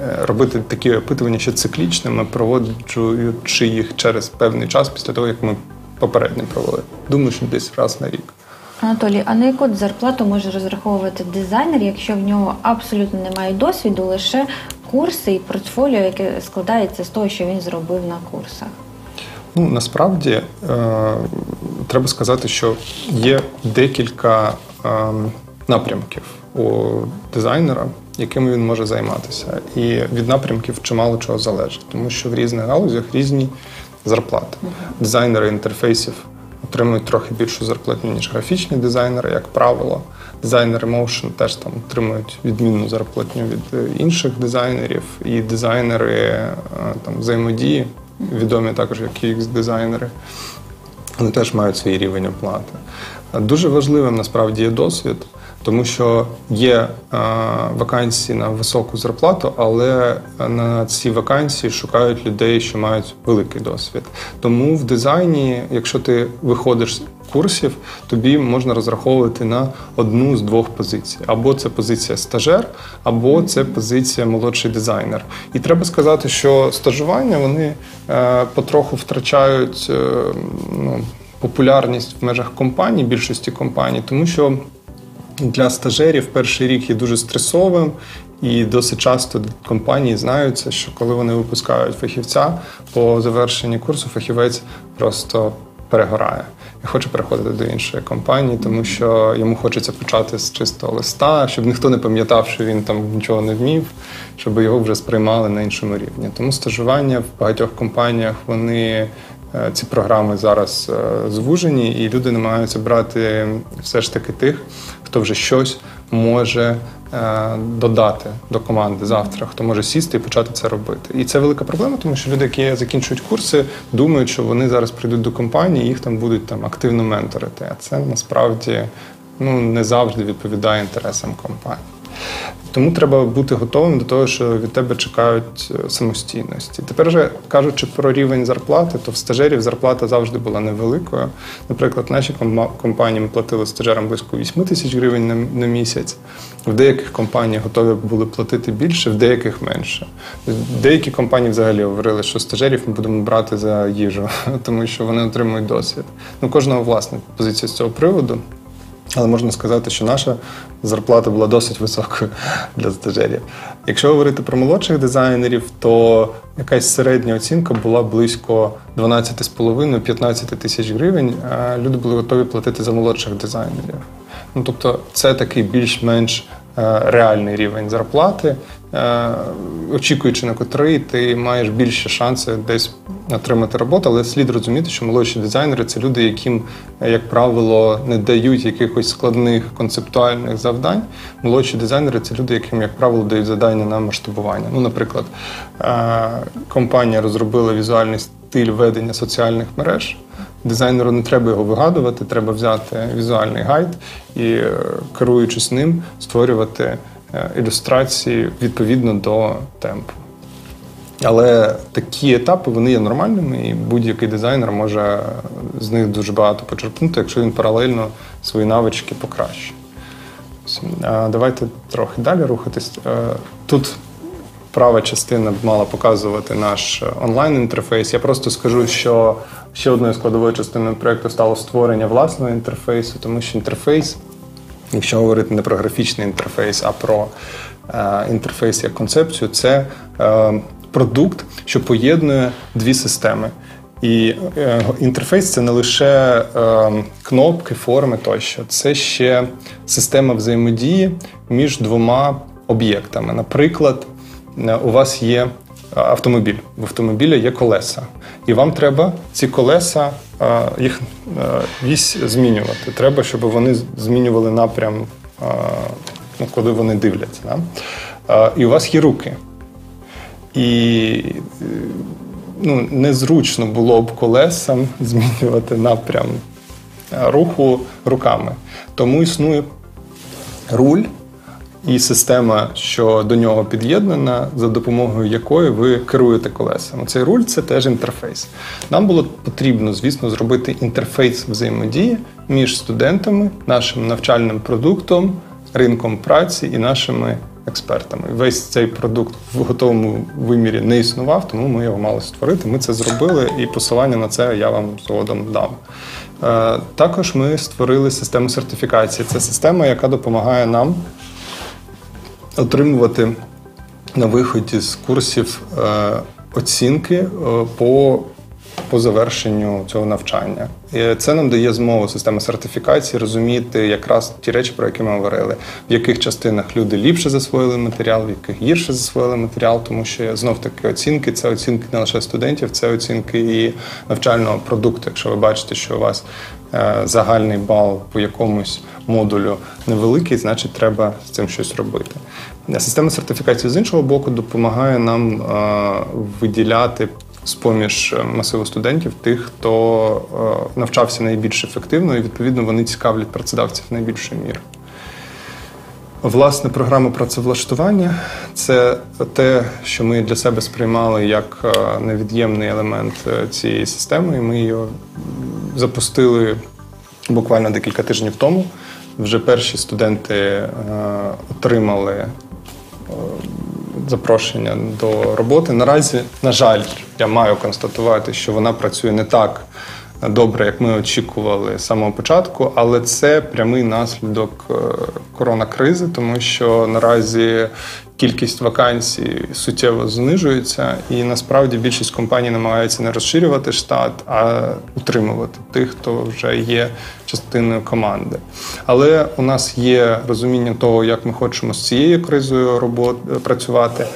е, робити такі опитування ще циклічними, проводжуючи їх через певний час після того, як ми попередньо провели. Думаю, що десь раз на рік. Анатолій, а на яку зарплату може розраховувати дизайнер, якщо в нього абсолютно немає досвіду, лише курси і портфоліо, яке складається з того, що він зробив на курсах? Ну насправді е, треба сказати, що є декілька е, напрямків у дизайнера, якими він може займатися. І від напрямків чимало чого залежить, тому що в різних галузях різні зарплати. Дизайнери інтерфейсів отримують трохи більшу зарплатню, ніж графічні дизайнери, як правило. Дизайнери motion теж там отримують відмінну зарплатню від е, інших дизайнерів, і дизайнери е, там взаємодії, відомі також як UX-дизайнери, вони теж мають свій рівень оплати. Дуже важливим насправді є досвід, тому що є е, вакансії на високу зарплату, але на ці вакансії шукають людей, що мають великий досвід. Тому в дизайні, якщо ти виходиш з курсів, тобі можна розраховувати на одну з двох позицій: або це позиція стажер, або це позиція молодший дизайнер. І треба сказати, що стажування вони е, потроху втрачають. е, ну, популярність в межах компаній, більшості компаній, тому що для стажерів перший рік є дуже стресовим, і досить часто компанії знаються, що коли вони випускають фахівця по завершенні курсу, фахівець просто перегорає і хоче переходити до іншої компанії, тому що йому хочеться почати з чистого листа, щоб ніхто не пам'ятав, що він там нічого не вмів, щоб його вже сприймали на іншому рівні. Тому стажування в багатьох компаніях вони. Е, Ці програми зараз е, звужені, і люди намагаються брати все ж таки тих, хто вже щось може е, додати до команди завтра, хто може сісти і почати це робити. І це велика проблема, тому що люди, які закінчують курси, думають, що вони зараз прийдуть до компанії, і їх там будуть там активно менторити. А це насправді ну не завжди відповідає інтересам компанії. Тому треба бути готовим до того, що від тебе чекають е, самостійності. Тепер же кажучи про рівень зарплати, то в стажерів зарплата завжди була невеликою. Наприклад, наші компанії ми платили стажерам близько 8 тисяч гривень на, місяць. В деяких компаніях готові були платити більше, в деяких менше. Деякі компанії взагалі говорили, що стажерів ми будемо брати за їжу, тому що вони отримують досвід. Ну, кожного власна позиція з цього приводу. Але можна сказати, що наша зарплата була досить високою для стажерів. Якщо говорити про молодших дизайнерів, то якась середня оцінка була близько 12,5-15 тисяч гривень. Люди були готові платити за молодших дизайнерів. Ну тобто, це такий більш-менш е, реальний рівень зарплати. Е, очікуючи на котрий, ти маєш більше шанси десь отримати роботу, але слід розуміти, що молодші дизайнери це люди, яким, як правило, не дають якихось складних концептуальних завдань. Молодші дизайнери це люди, яким, як правило, дають завдання на масштабування. Ну, наприклад, е, компанія розробила візуальний стиль ведення соціальних мереж. Дизайнеру не треба його вигадувати, треба взяти візуальний гайд і, е, керуючись ним, створювати. Е, ілюстрації відповідно до темпу. Але такі етапи вони є нормальними, і будь-який дизайнер може з них дуже багато почерпнути, якщо він паралельно свої навички покращує. Давайте трохи далі рухатись. Е, тут права частина мала показувати наш онлайн-інтерфейс. Я просто скажу, що ще одною складовою частиною проєкту стало створення власного інтерфейсу, тому що інтерфейс Якщо говорити не про графічний інтерфейс, а про е, інтерфейс як концепцію, це е, продукт, що поєднує дві системи. І е, інтерфейс це не лише е, кнопки, форми тощо, це ще система взаємодії між двома об'єктами. Наприклад, е, у вас є автомобіль. В автомобілі є колеса. І вам треба ці колеса, їх вісь змінювати. Треба, щоб вони змінювали напрям, ну, коли вони дивляться. Да? І у вас є руки. І ну, незручно було б колесам змінювати напрям руху руками. Тому існує руль і система, що до нього під'єднана, за допомогою якої ви керуєте колесами. Цей руль це теж інтерфейс. Нам було потрібно, звісно, зробити інтерфейс взаємодії між студентами, нашим навчальним продуктом, ринком праці і нашими експертами. Весь цей продукт в готовому вимірі не існував, тому ми його мали створити. Ми це зробили, і посилання на це я вам згодом дам. Е, також ми створили систему сертифікації. Це система, яка допомагає нам отримувати на виході з курсів е, оцінки е, по по завершенню цього навчання. І Це нам дає змогу системи сертифікації розуміти якраз ті речі, про які ми говорили, в яких частинах люди ліпше засвоїли матеріал, в яких гірше засвоїли матеріал, тому що знов таки оцінки це оцінки не лише студентів, це оцінки і навчального продукту. Якщо ви бачите, що у вас загальний бал по якомусь модулю невеликий, значить треба з цим щось робити. Система сертифікації з іншого боку допомагає нам виділяти з-поміж масиву студентів тих, хто навчався найбільш ефективно, і відповідно вони цікавлять працедавців найбільшою мірою. Власне, програма працевлаштування це те, що ми для себе сприймали як невід'ємний елемент е, цієї системи. і Ми її запустили буквально декілька тижнів тому. Вже перші студенти е, отримали е, запрошення до роботи. Наразі, на жаль, я маю констатувати, що вона працює не так добре, як ми очікували з самого початку, але це прямий наслідок е, коронакризи, тому що наразі кількість вакансій суттєво знижується, і насправді більшість компаній намагаються не розширювати штат, а утримувати тих, хто вже є частиною команди. Але у нас є розуміння того, як ми хочемо з цією кризою робот працювати.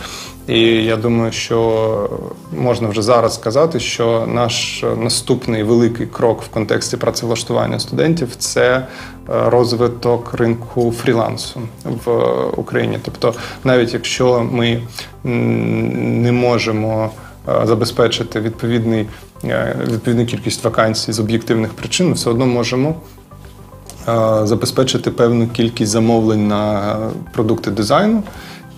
І я думаю, що можна вже зараз сказати, що наш наступний великий крок в контексті працевлаштування студентів це е, розвиток ринку фрілансу в Україні. Тобто, навіть якщо ми не можемо е, забезпечити відповідний е, відповідну кількість вакансій з об'єктивних причин, ми все одно можемо. Забезпечити певну кількість замовлень на продукти дизайну,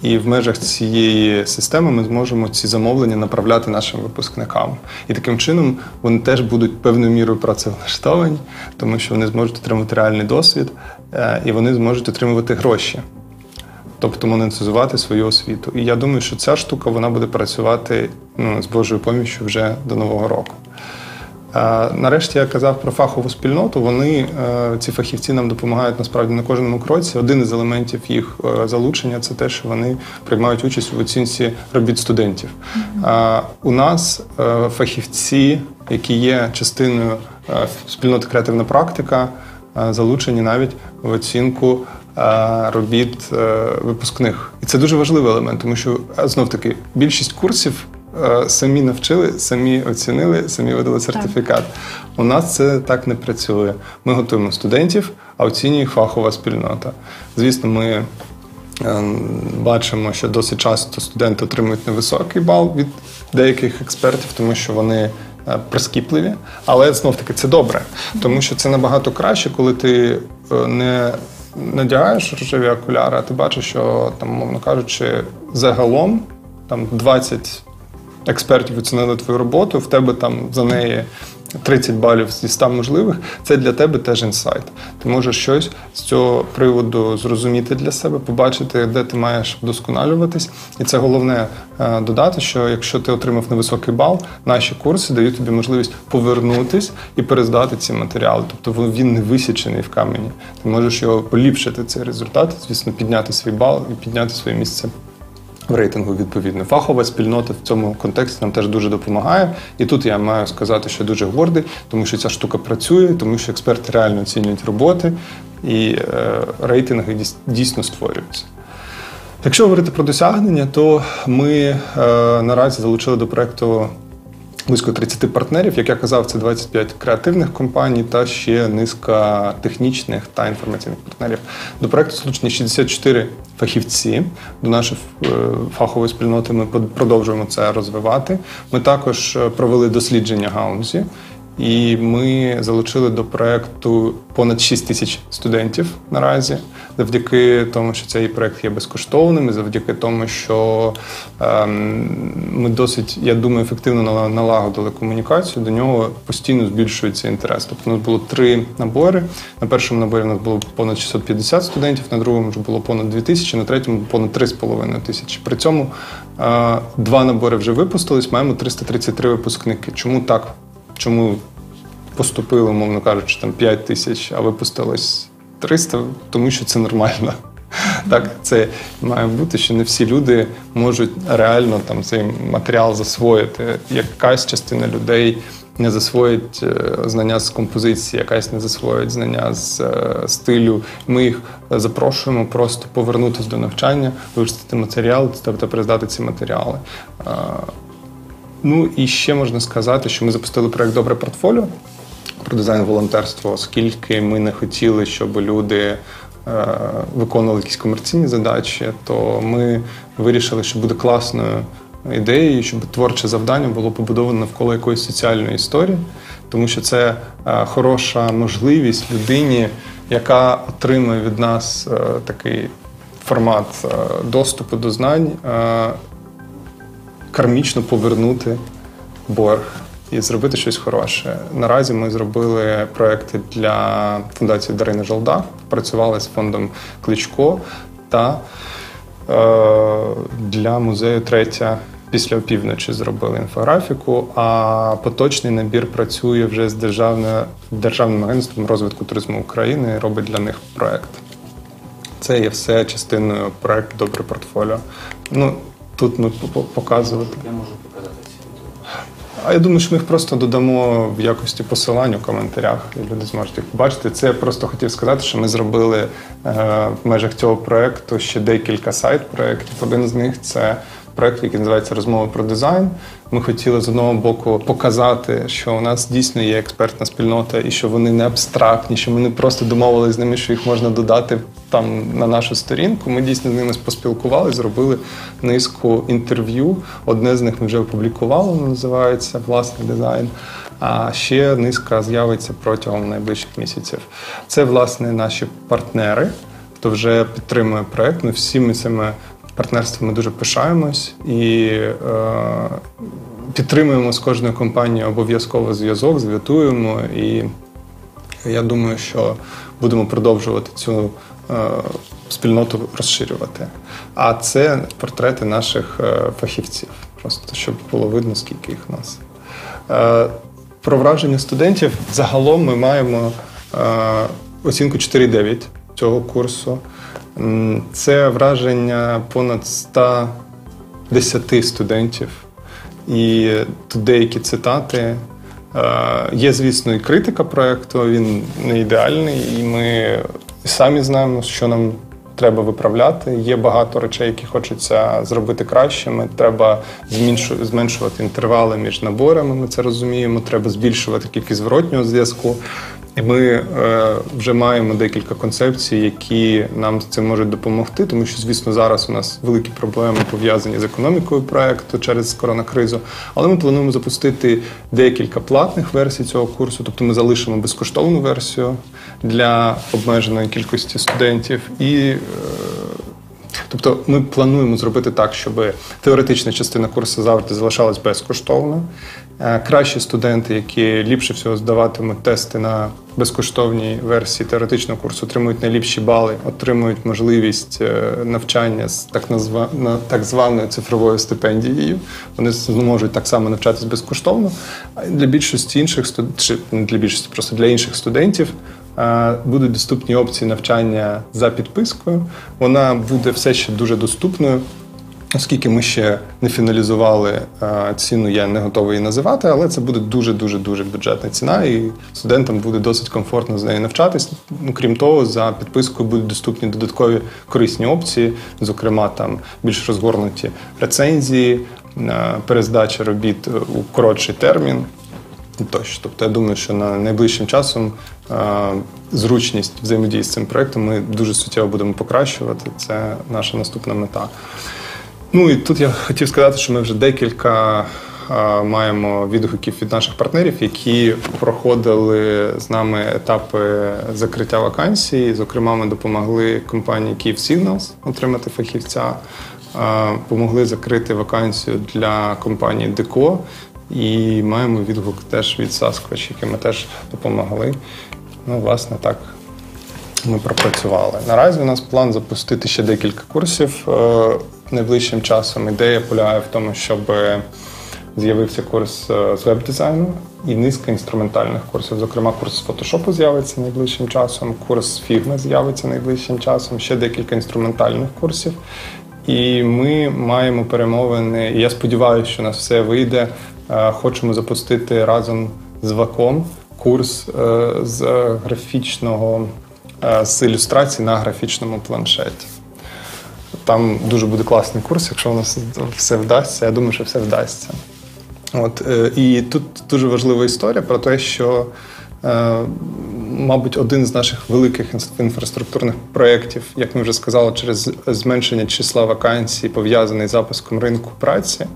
і в межах цієї системи ми зможемо ці замовлення направляти нашим випускникам. І таким чином вони теж будуть певною мірою працевлаштовані, тому що вони зможуть отримати реальний досвід е, і вони зможуть отримувати гроші. Тобто монетизувати свою освіту. І я думаю, що ця штука вона буде працювати ну, з Божою поміччю вже до Нового року. Нарешті я казав про фахову спільноту. Вони ці фахівці нам допомагають насправді на кожному кроці. Один із елементів їх залучення це те, що вони приймають участь в оцінці робіт студентів. У нас фахівці, які є частиною спільноти креативна практика, залучені навіть в оцінку робіт випускних. І це дуже важливий елемент, тому що знов таки більшість курсів. Самі навчили, самі оцінили, самі видали сертифікат. Так. У нас це так не працює. Ми готуємо студентів, а оцінює фахова спільнота. Звісно, ми бачимо, що досить часто студенти отримують невисокий бал від деяких експертів, тому що вони Е, прискіпливі, але знов таки це добре, тому що це набагато краще, коли ти е, не надягаєш рожеві окуляри, а ти бачиш, що там, мовно кажучи, загалом там 20 експертів оцінили твою роботу, в тебе там за неї 30 балів зі 100 можливих, це для тебе теж інсайт. Ти можеш щось з цього приводу зрозуміти для себе, побачити, де ти маєш вдосконалюватись. І це головне е, додати, що якщо ти отримав невисокий бал, наші курси дають тобі можливість повернутись і перездати ці матеріали. Тобто він не висічений в камені. Ти можеш його поліпшити цей результат, звісно, підняти свій бал і підняти своє місце в рейтингу відповідно. Фахова спільнота в цьому контексті нам теж дуже допомагає. І тут я маю сказати, що дуже гордий, тому що ця штука працює, тому що експерти реально оцінюють роботи і е, рейтинги дійсно створюються. Якщо говорити про досягнення, то ми е, наразі залучили до проекту близько 30 партнерів. Як я казав, це 25 креативних компаній та ще низка технічних та інформаційних партнерів. До проекту залучені 64 фахівці. До нашої е, фахової спільноти ми продовжуємо це розвивати. Ми також е, провели дослідження гаузі. І ми залучили до проекту понад 6 тисяч студентів наразі, завдяки тому, що цей проект є безкоштовним, і завдяки тому, що ем, ми досить, я думаю, ефективно налагодили комунікацію. До нього постійно збільшується інтерес. Тобто у нас було три набори. На першому наборі у нас було понад 650 студентів, на другому вже було понад 2 тисячі, на третьому понад 3,5 тисячі. При цьому е, два набори вже випустились. Маємо 333 випускники. Чому так? Чому поступили, мовно кажучи, там 5 тисяч, а випустилось 300, тому що це нормально. Так, це має бути, що не всі люди можуть реально там цей матеріал засвоїти. Якась частина людей не засвоїть е, знання з композиції, якась не засвоїть знання з е, стилю. Ми їх запрошуємо просто повернутися до навчання, вивчити матеріал та перездати ці матеріали. Ну і ще можна сказати, що ми запустили проект Добре портфоліо про дизайн волонтерства, оскільки ми не хотіли, щоб люди е, виконували якісь комерційні задачі, то ми вирішили, що буде класною ідеєю, щоб творче завдання було побудовано навколо якоїсь соціальної історії, тому що це е, хороша можливість людині, яка отримує від нас е, такий формат доступу до знань кармічно повернути борг і зробити щось хороше. Наразі ми зробили проекти для фундації Дарини Жолда, працювали з фондом Кличко та е, для музею третя. Після опівночі зробили інфографіку, а поточний набір працює вже з державним державним агентством розвитку туризму України і робить для них проект. Це є все частиною проекту Добре портфоліо. Ну, тут ми показувати. Я можу показати А я думаю, що ми їх просто додамо в якості посилань у коментарях, і люди зможуть їх побачити. Це я просто хотів сказати, що ми зробили е, в межах цього проекту ще декілька сайт-проєктів. Один з них це проєкт, який називається Розмова про дизайн. Ми хотіли з одного боку показати, що у нас дійсно є експертна спільнота і що вони не абстрактні, що ми не просто домовилися з ними, що їх можна додати там на нашу сторінку. Ми дійсно з ними поспілкувалися, зробили низку інтерв'ю. Одне з них ми вже опублікували, називається Власний дизайн. А ще низка з'явиться протягом найближчих місяців. Це власне наші партнери, хто вже підтримує проект. Ми всіми цими партнерствами дуже пишаємось і е, підтримуємо з кожною компанією обов'язково зв'язок, зв'ятуємо. І я думаю, що будемо продовжувати цю е, спільноту розширювати. А це портрети наших е, фахівців, просто щоб було видно, скільки їх нас. Е, про враження студентів загалом ми маємо е, оцінку 4,9 цього курсу. Це враження понад 110 студентів. І тут деякі цитати. Е, Є, звісно, і критика проєкту, він не ідеальний, і ми самі знаємо, що нам треба виправляти. Є багато речей, які хочеться зробити кращими. Треба зменшувати інтервали між наборами. Ми це розуміємо. Треба збільшувати кількість зворотнього зв'язку. Ми е, вже маємо декілька концепцій, які нам з цим можуть допомогти, тому що, звісно, зараз у нас великі проблеми пов'язані з економікою проекту через коронакризу. Але ми плануємо запустити декілька платних версій цього курсу, тобто ми залишимо безкоштовну версію для обмеженої кількості студентів і. е, Тобто ми плануємо зробити так, щоб теоретична частина курсу завжди залишалась безкоштовною. Е, Кращі студенти, які ліпше всього здаватимуть тести на безкоштовній версії теоретичного курсу, отримують найліпші бали, отримують можливість е, навчання з так назва так званою цифровою стипендією. Вони зможуть так само навчатись безкоштовно. Для більшості інших студ... чи не для більшості, просто для інших студентів Е, Будуть доступні опції навчання за підпискою. Вона буде все ще дуже доступною. Оскільки ми ще не фіналізували е, ціну, я не готовий її називати, але це буде дуже дуже дуже бюджетна ціна, і студентам буде досить комфортно з нею навчатись. Ну, крім того, за підпискою будуть доступні додаткові корисні опції, зокрема там більш розгорнуті рецензії, е, перездача робіт у коротший термін. Тощо. Тобто я думаю, що на найближчим часом е, зручність взаємодії з цим проектом ми дуже суттєво будемо покращувати. Це наша наступна мета. Ну і тут я хотів сказати, що ми вже декілька маємо відгуків від наших партнерів, які проходили з нами етапи закриття вакансій. Зокрема, ми допомогли компанії Київ Signals отримати фахівця, е, помогли закрити вакансію для компанії Деко. І маємо відгук теж від Sasquatch, яким ми теж допомогли. Ну, власне, так ми пропрацювали. Наразі у нас план запустити ще декілька курсів е, найближчим часом. Ідея полягає в тому, щоб з'явився курс е, з веб-дизайну і низка інструментальних курсів. Зокрема, курс з фотошопу з'явиться найближчим часом, курс з з'явиться найближчим часом, ще декілька інструментальних курсів. І ми маємо перемовини. І я сподіваюся, що у нас все вийде. Е, Хочемо запустити разом з ВАКом курс е, з графічного е, з ілюстрації на графічному планшеті. Там дуже буде класний курс, якщо у нас все вдасться. Я думаю, що все вдасться. От, е, і тут дуже важлива історія про те, що, е, мабуть, один з наших великих інфраструктурних проєктів, як ми вже сказали, через зменшення числа вакансій, пов'язаний з запуском ринку праці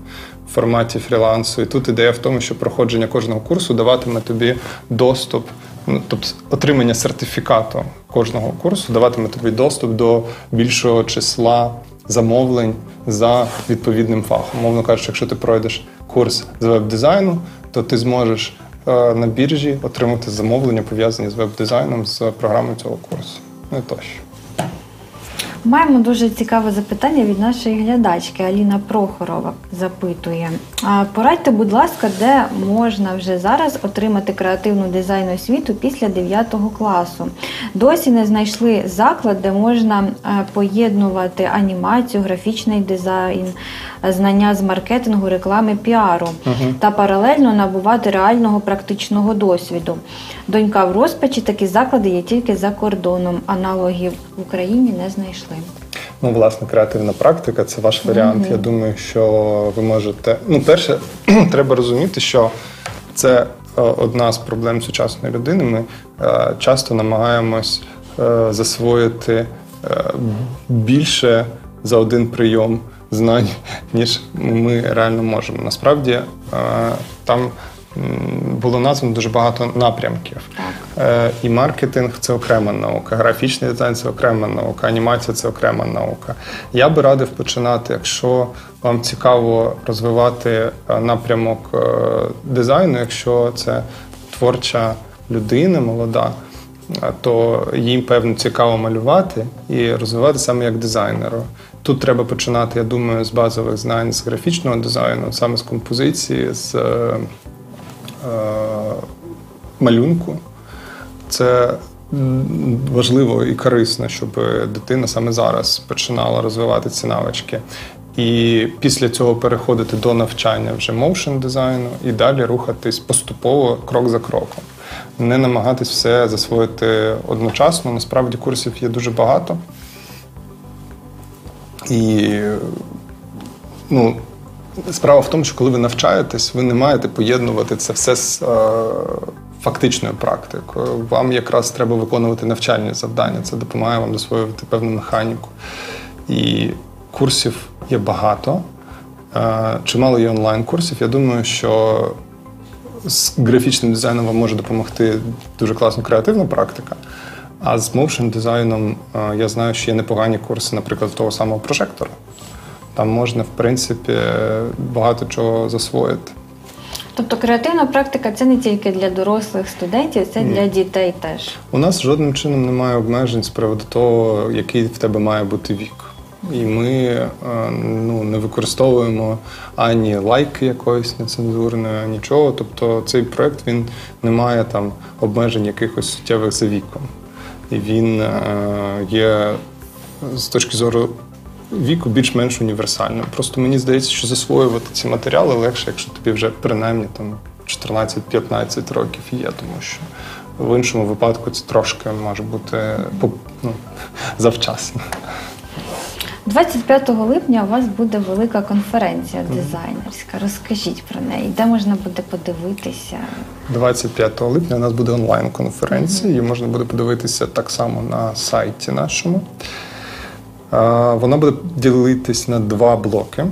в форматі фрілансу. І тут ідея в тому, що проходження кожного курсу даватиме тобі доступ, тобто отримання сертифікату кожного курсу даватиме тобі доступ до більшого числа замовлень за відповідним фахом. Мовно кажучи, якщо ти пройдеш курс з веб-дизайну, то ти зможеш е, на біржі отримати замовлення, пов'язані з веб-дизайном з програмою цього курсу. Ну тощо. Маємо дуже цікаве запитання від нашої глядачки Аліна Прохорова запитує. Порадьте, будь ласка, де можна вже зараз отримати креативну дизайн освіту після 9 класу. Досі не знайшли заклад, де можна е, поєднувати анімацію, графічний дизайн, знання з маркетингу, реклами, піару та паралельно набувати реального практичного досвіду. Донька в розпачі такі заклади є тільки за кордоном. Аналогів в Україні не знайшли. Ну, власне, креативна практика це ваш варіант. Я думаю, що ви можете. Ну, перше, треба розуміти, що це е, одна з проблем сучасної людини. Ми е, часто намагаємось е, засвоїти більше за один прийом знань, ніж ми реально можемо. Насправді там було названо дуже багато напрямків. Е, І маркетинг це окрема наука, графічний дизайн це окрема наука, анімація це окрема наука. Я би радив починати, якщо вам цікаво розвивати е, напрямок е, дизайну, якщо це творча людина молода, то їм певно цікаво малювати і розвивати саме як дизайнеру. Тут треба починати, я думаю, з базових знань з графічного дизайну, саме з композиції, з малюнку. Це важливо і корисно, щоб дитина саме зараз починала розвивати ці навички. І після цього переходити до навчання вже моушен дизайну і далі рухатись поступово крок за кроком. Не намагатись все засвоїти одночасно. Насправді курсів є дуже багато. І ну, справа в тому, що коли ви навчаєтесь, ви не маєте поєднувати це все з е, фактичною практикою. Вам якраз треба виконувати навчальні завдання. Це допомагає вам засвоювати певну механіку. І курсів є багато. Е, чимало є онлайн-курсів. Я думаю, що з графічним дизайном вам може допомогти дуже класна креативна практика. А з моушен дизайном е, я знаю, що є непогані курси, наприклад, того самого прожектора. Там можна, в принципі, багато чого засвоїти. Тобто креативна практика це не тільки для дорослих студентів, це для дітей теж. У нас жодним чином немає обмежень з приводу того, який в тебе має бути вік. І ми е, ну, не використовуємо ані лайки якоїсь нецензурної, нічого. Тобто цей проект він не має там обмежень якихось суттєвих за віком. І він е, є з точки зору віку більш-менш універсальним. Просто мені здається, що засвоювати ці матеріали легше, якщо тобі вже принаймні там 14-15 років є, тому що в іншому випадку це трошки може бути ну, завчасно. 25 липня у вас буде велика конференція дизайнерська. Розкажіть про неї, де можна буде подивитися. 25 липня у нас буде онлайн-конференція, її можна буде подивитися так само на сайті нашому. Вона буде ділитись на два блоки.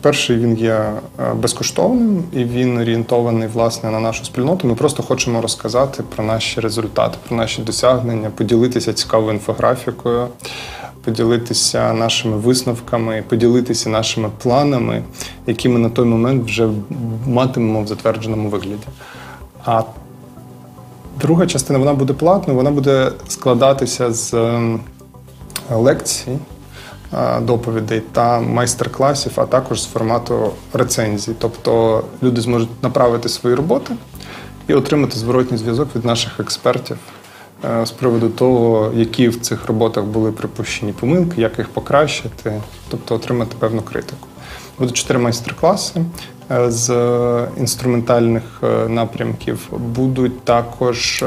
Перший він є безкоштовним і він орієнтований власне на нашу спільноту. Ми просто хочемо розказати про наші результати, про наші досягнення, поділитися цікавою інфографікою, поділитися нашими висновками, поділитися нашими планами, які ми на той момент вже матимемо в затвердженому вигляді. А друга частина вона буде платною, вона буде складатися з ем, лекцій, доповідей та майстер-класів, а також з формату рецензій. Тобто люди зможуть направити свої роботи і отримати зворотній зв'язок від наших експертів е, з приводу того, які в цих роботах були припущені помилки, як їх покращити, тобто отримати певну критику. Буде чотири майстер-класи е, з інструментальних е, напрямків. Будуть також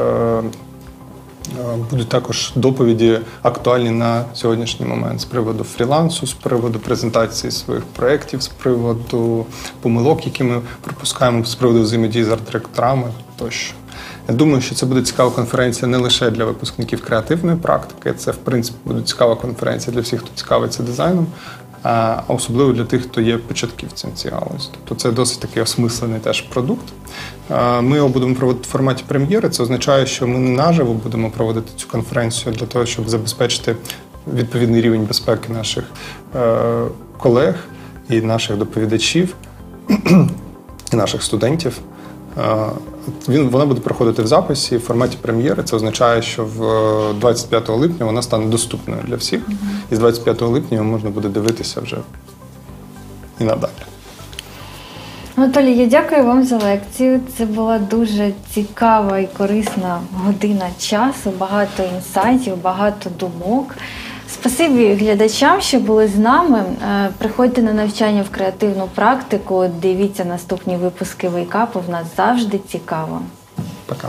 Будуть також доповіді актуальні на сьогоднішній момент з приводу фрілансу, з приводу презентації своїх проєктів, з приводу помилок, які ми пропускаємо, з приводу взаємодії з арт-директорами тощо. Я думаю, що це буде цікава конференція не лише для випускників креативної практики, це в принципі буде цікава конференція для всіх, хто цікавиться дизайном, особливо для тих, хто є початківцем цієї галузі. Тобто це досить такий осмислений теж продукт. Ми його будемо проводити в форматі прем'єри. Це означає, що ми не наживо будемо проводити цю конференцію для того, щоб забезпечити відповідний рівень безпеки наших е, колег і наших доповідачів і наших студентів. Е, Він вона буде проходити в записі в форматі прем'єри. Це означає, що в е, 25 липня вона стане доступною для всіх, і з 25 липня його можна буде дивитися вже і надалі. Анатолій, я дякую вам за лекцію. Це була дуже цікава і корисна година часу, багато інсайтів, багато думок. Спасибі глядачам, що були з нами. Е, Приходьте на навчання в креативну практику. Дивіться наступні випуски вейкапу. В нас завжди цікаво. Пока.